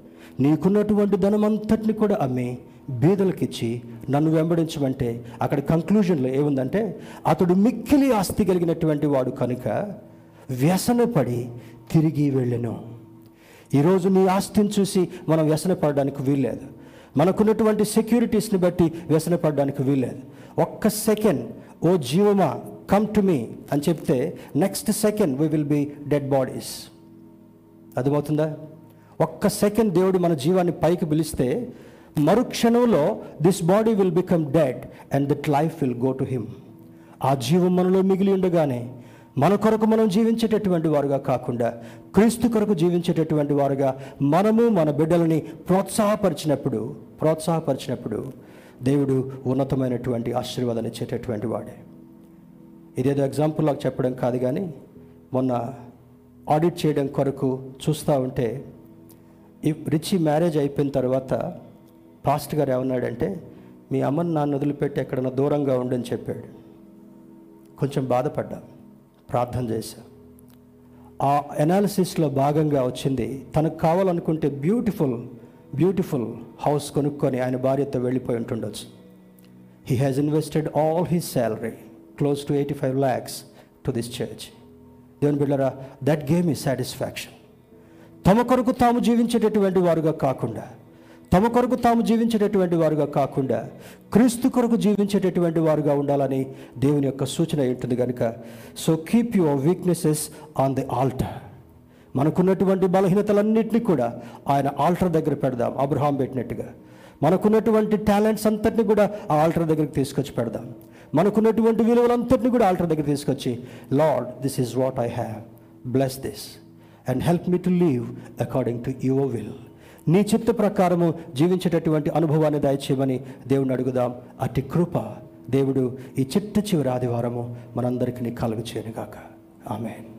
నీకున్నటువంటి ధనమంతటిని కూడా అమ్మి. బీదలకిచ్చి నన్ను వెంబడించమంటే అక్కడ కంక్లూజన్లో ఏముందంటే అతడు మిక్కిలి ఆస్తి కలిగినటువంటి వాడు కనుక వ్యసనపడి తిరిగి వెళ్ళెను. ఈరోజు నీ ఆస్తిని చూసి మనం వ్యసనపడడానికి వీల్లేదు. మనకున్నటువంటి సెక్యూరిటీస్ని బట్టి వ్యసనపడడానికి వీల్లేదు. ఒక్క సెకండ్ ఓ జీవమా కమ్ టు మీ అని చెప్తే next second we will be dead bodies అర్థమవుతుందా? ఒక్క సెకండ్ దేవుడు మన జీవాన్ని పైకి పిలిస్తే మరుక్షణంలో this body will become dead and that life will go to him ఆ జీవం మనలో మిగిలి ఉండగానే మన కొరకు మనం జీవించేటటువంటి వారుగా కాకుండా క్రీస్తు కొరకు జీవించేటటువంటి వారుగా మనము మన బిడ్డలని ప్రోత్సాహపరిచినప్పుడు ప్రోత్సాహపరిచినప్పుడు దేవుడు ఉన్నతమైనటువంటి ఆశీర్వాదాన్ని ఇచ్చేటటువంటి వాడే. ఇదేదో ఎగ్జాంపుల్ నాకు చెప్పడం కాదు కానీ మొన్న ఆడిట్ చేయడం కొరకు చూస్తూ ఉంటే రిచి మ్యారేజ్ అయిపోయిన తర్వాత పాస్ట్ గారు ఏమన్నాడంటే మీ అమ్మను నాన్న వదిలిపెట్టి ఎక్కడన్నా దూరంగా ఉండని చెప్పాడు. కొంచెం బాధపడ్డా ప్రార్థన చేశా. ఆ ఎనాలిసిస్లో భాగంగా వచ్చింది తనకు కావాలనుకుంటే బ్యూటిఫుల్ బ్యూటిఫుల్ హౌస్ కొనుక్కొని ఆయన భార్యతో వెళ్ళిపోయి ఉంటుండొచ్చు. He has invested all his salary close to eighty five lakhs to this church దేవుని బిళ్ళరా దట్ గేమ్ ఈ సాటిస్ఫాక్షన్ తమ కొరకు తాము జీవించేటటువంటి వారుగా కాకుండా తమ కొరకు తాము జీవించేటటువంటి వారుగా కాకుండా క్రీస్తు కొరకు జీవించేటటువంటి వారుగా ఉండాలని దేవుని యొక్క సూచన ఉంటుంది కనుక so keep your weaknesses on the altar మనకున్నటువంటి బలహీనతలన్నింటినీ కూడా ఆయన ఆల్టర్ దగ్గర పెడదాం అబ్రహాం పెట్టినట్టుగా. మనకున్నటువంటి టాలెంట్స్ అంతటిని కూడా ఆ ఆల్టర్ దగ్గరికి తీసుకొచ్చి పెడదాం. మనకున్నటువంటి విలువలంతటిని కూడా ఆల్టర్ దగ్గర తీసుకొచ్చి Lord this is what I have bless this and help me to live according to your will నీ చిత్త ప్రకారము జీవించేటటువంటి అనుభవాన్ని దయచేయమని దేవుని అడుగుదాం. అతి కృప దేవుడు ఈ చిట్ట చివరి ఆదివారము మనందరికీ కలుగు చేయనుగాక. ఆమెన్.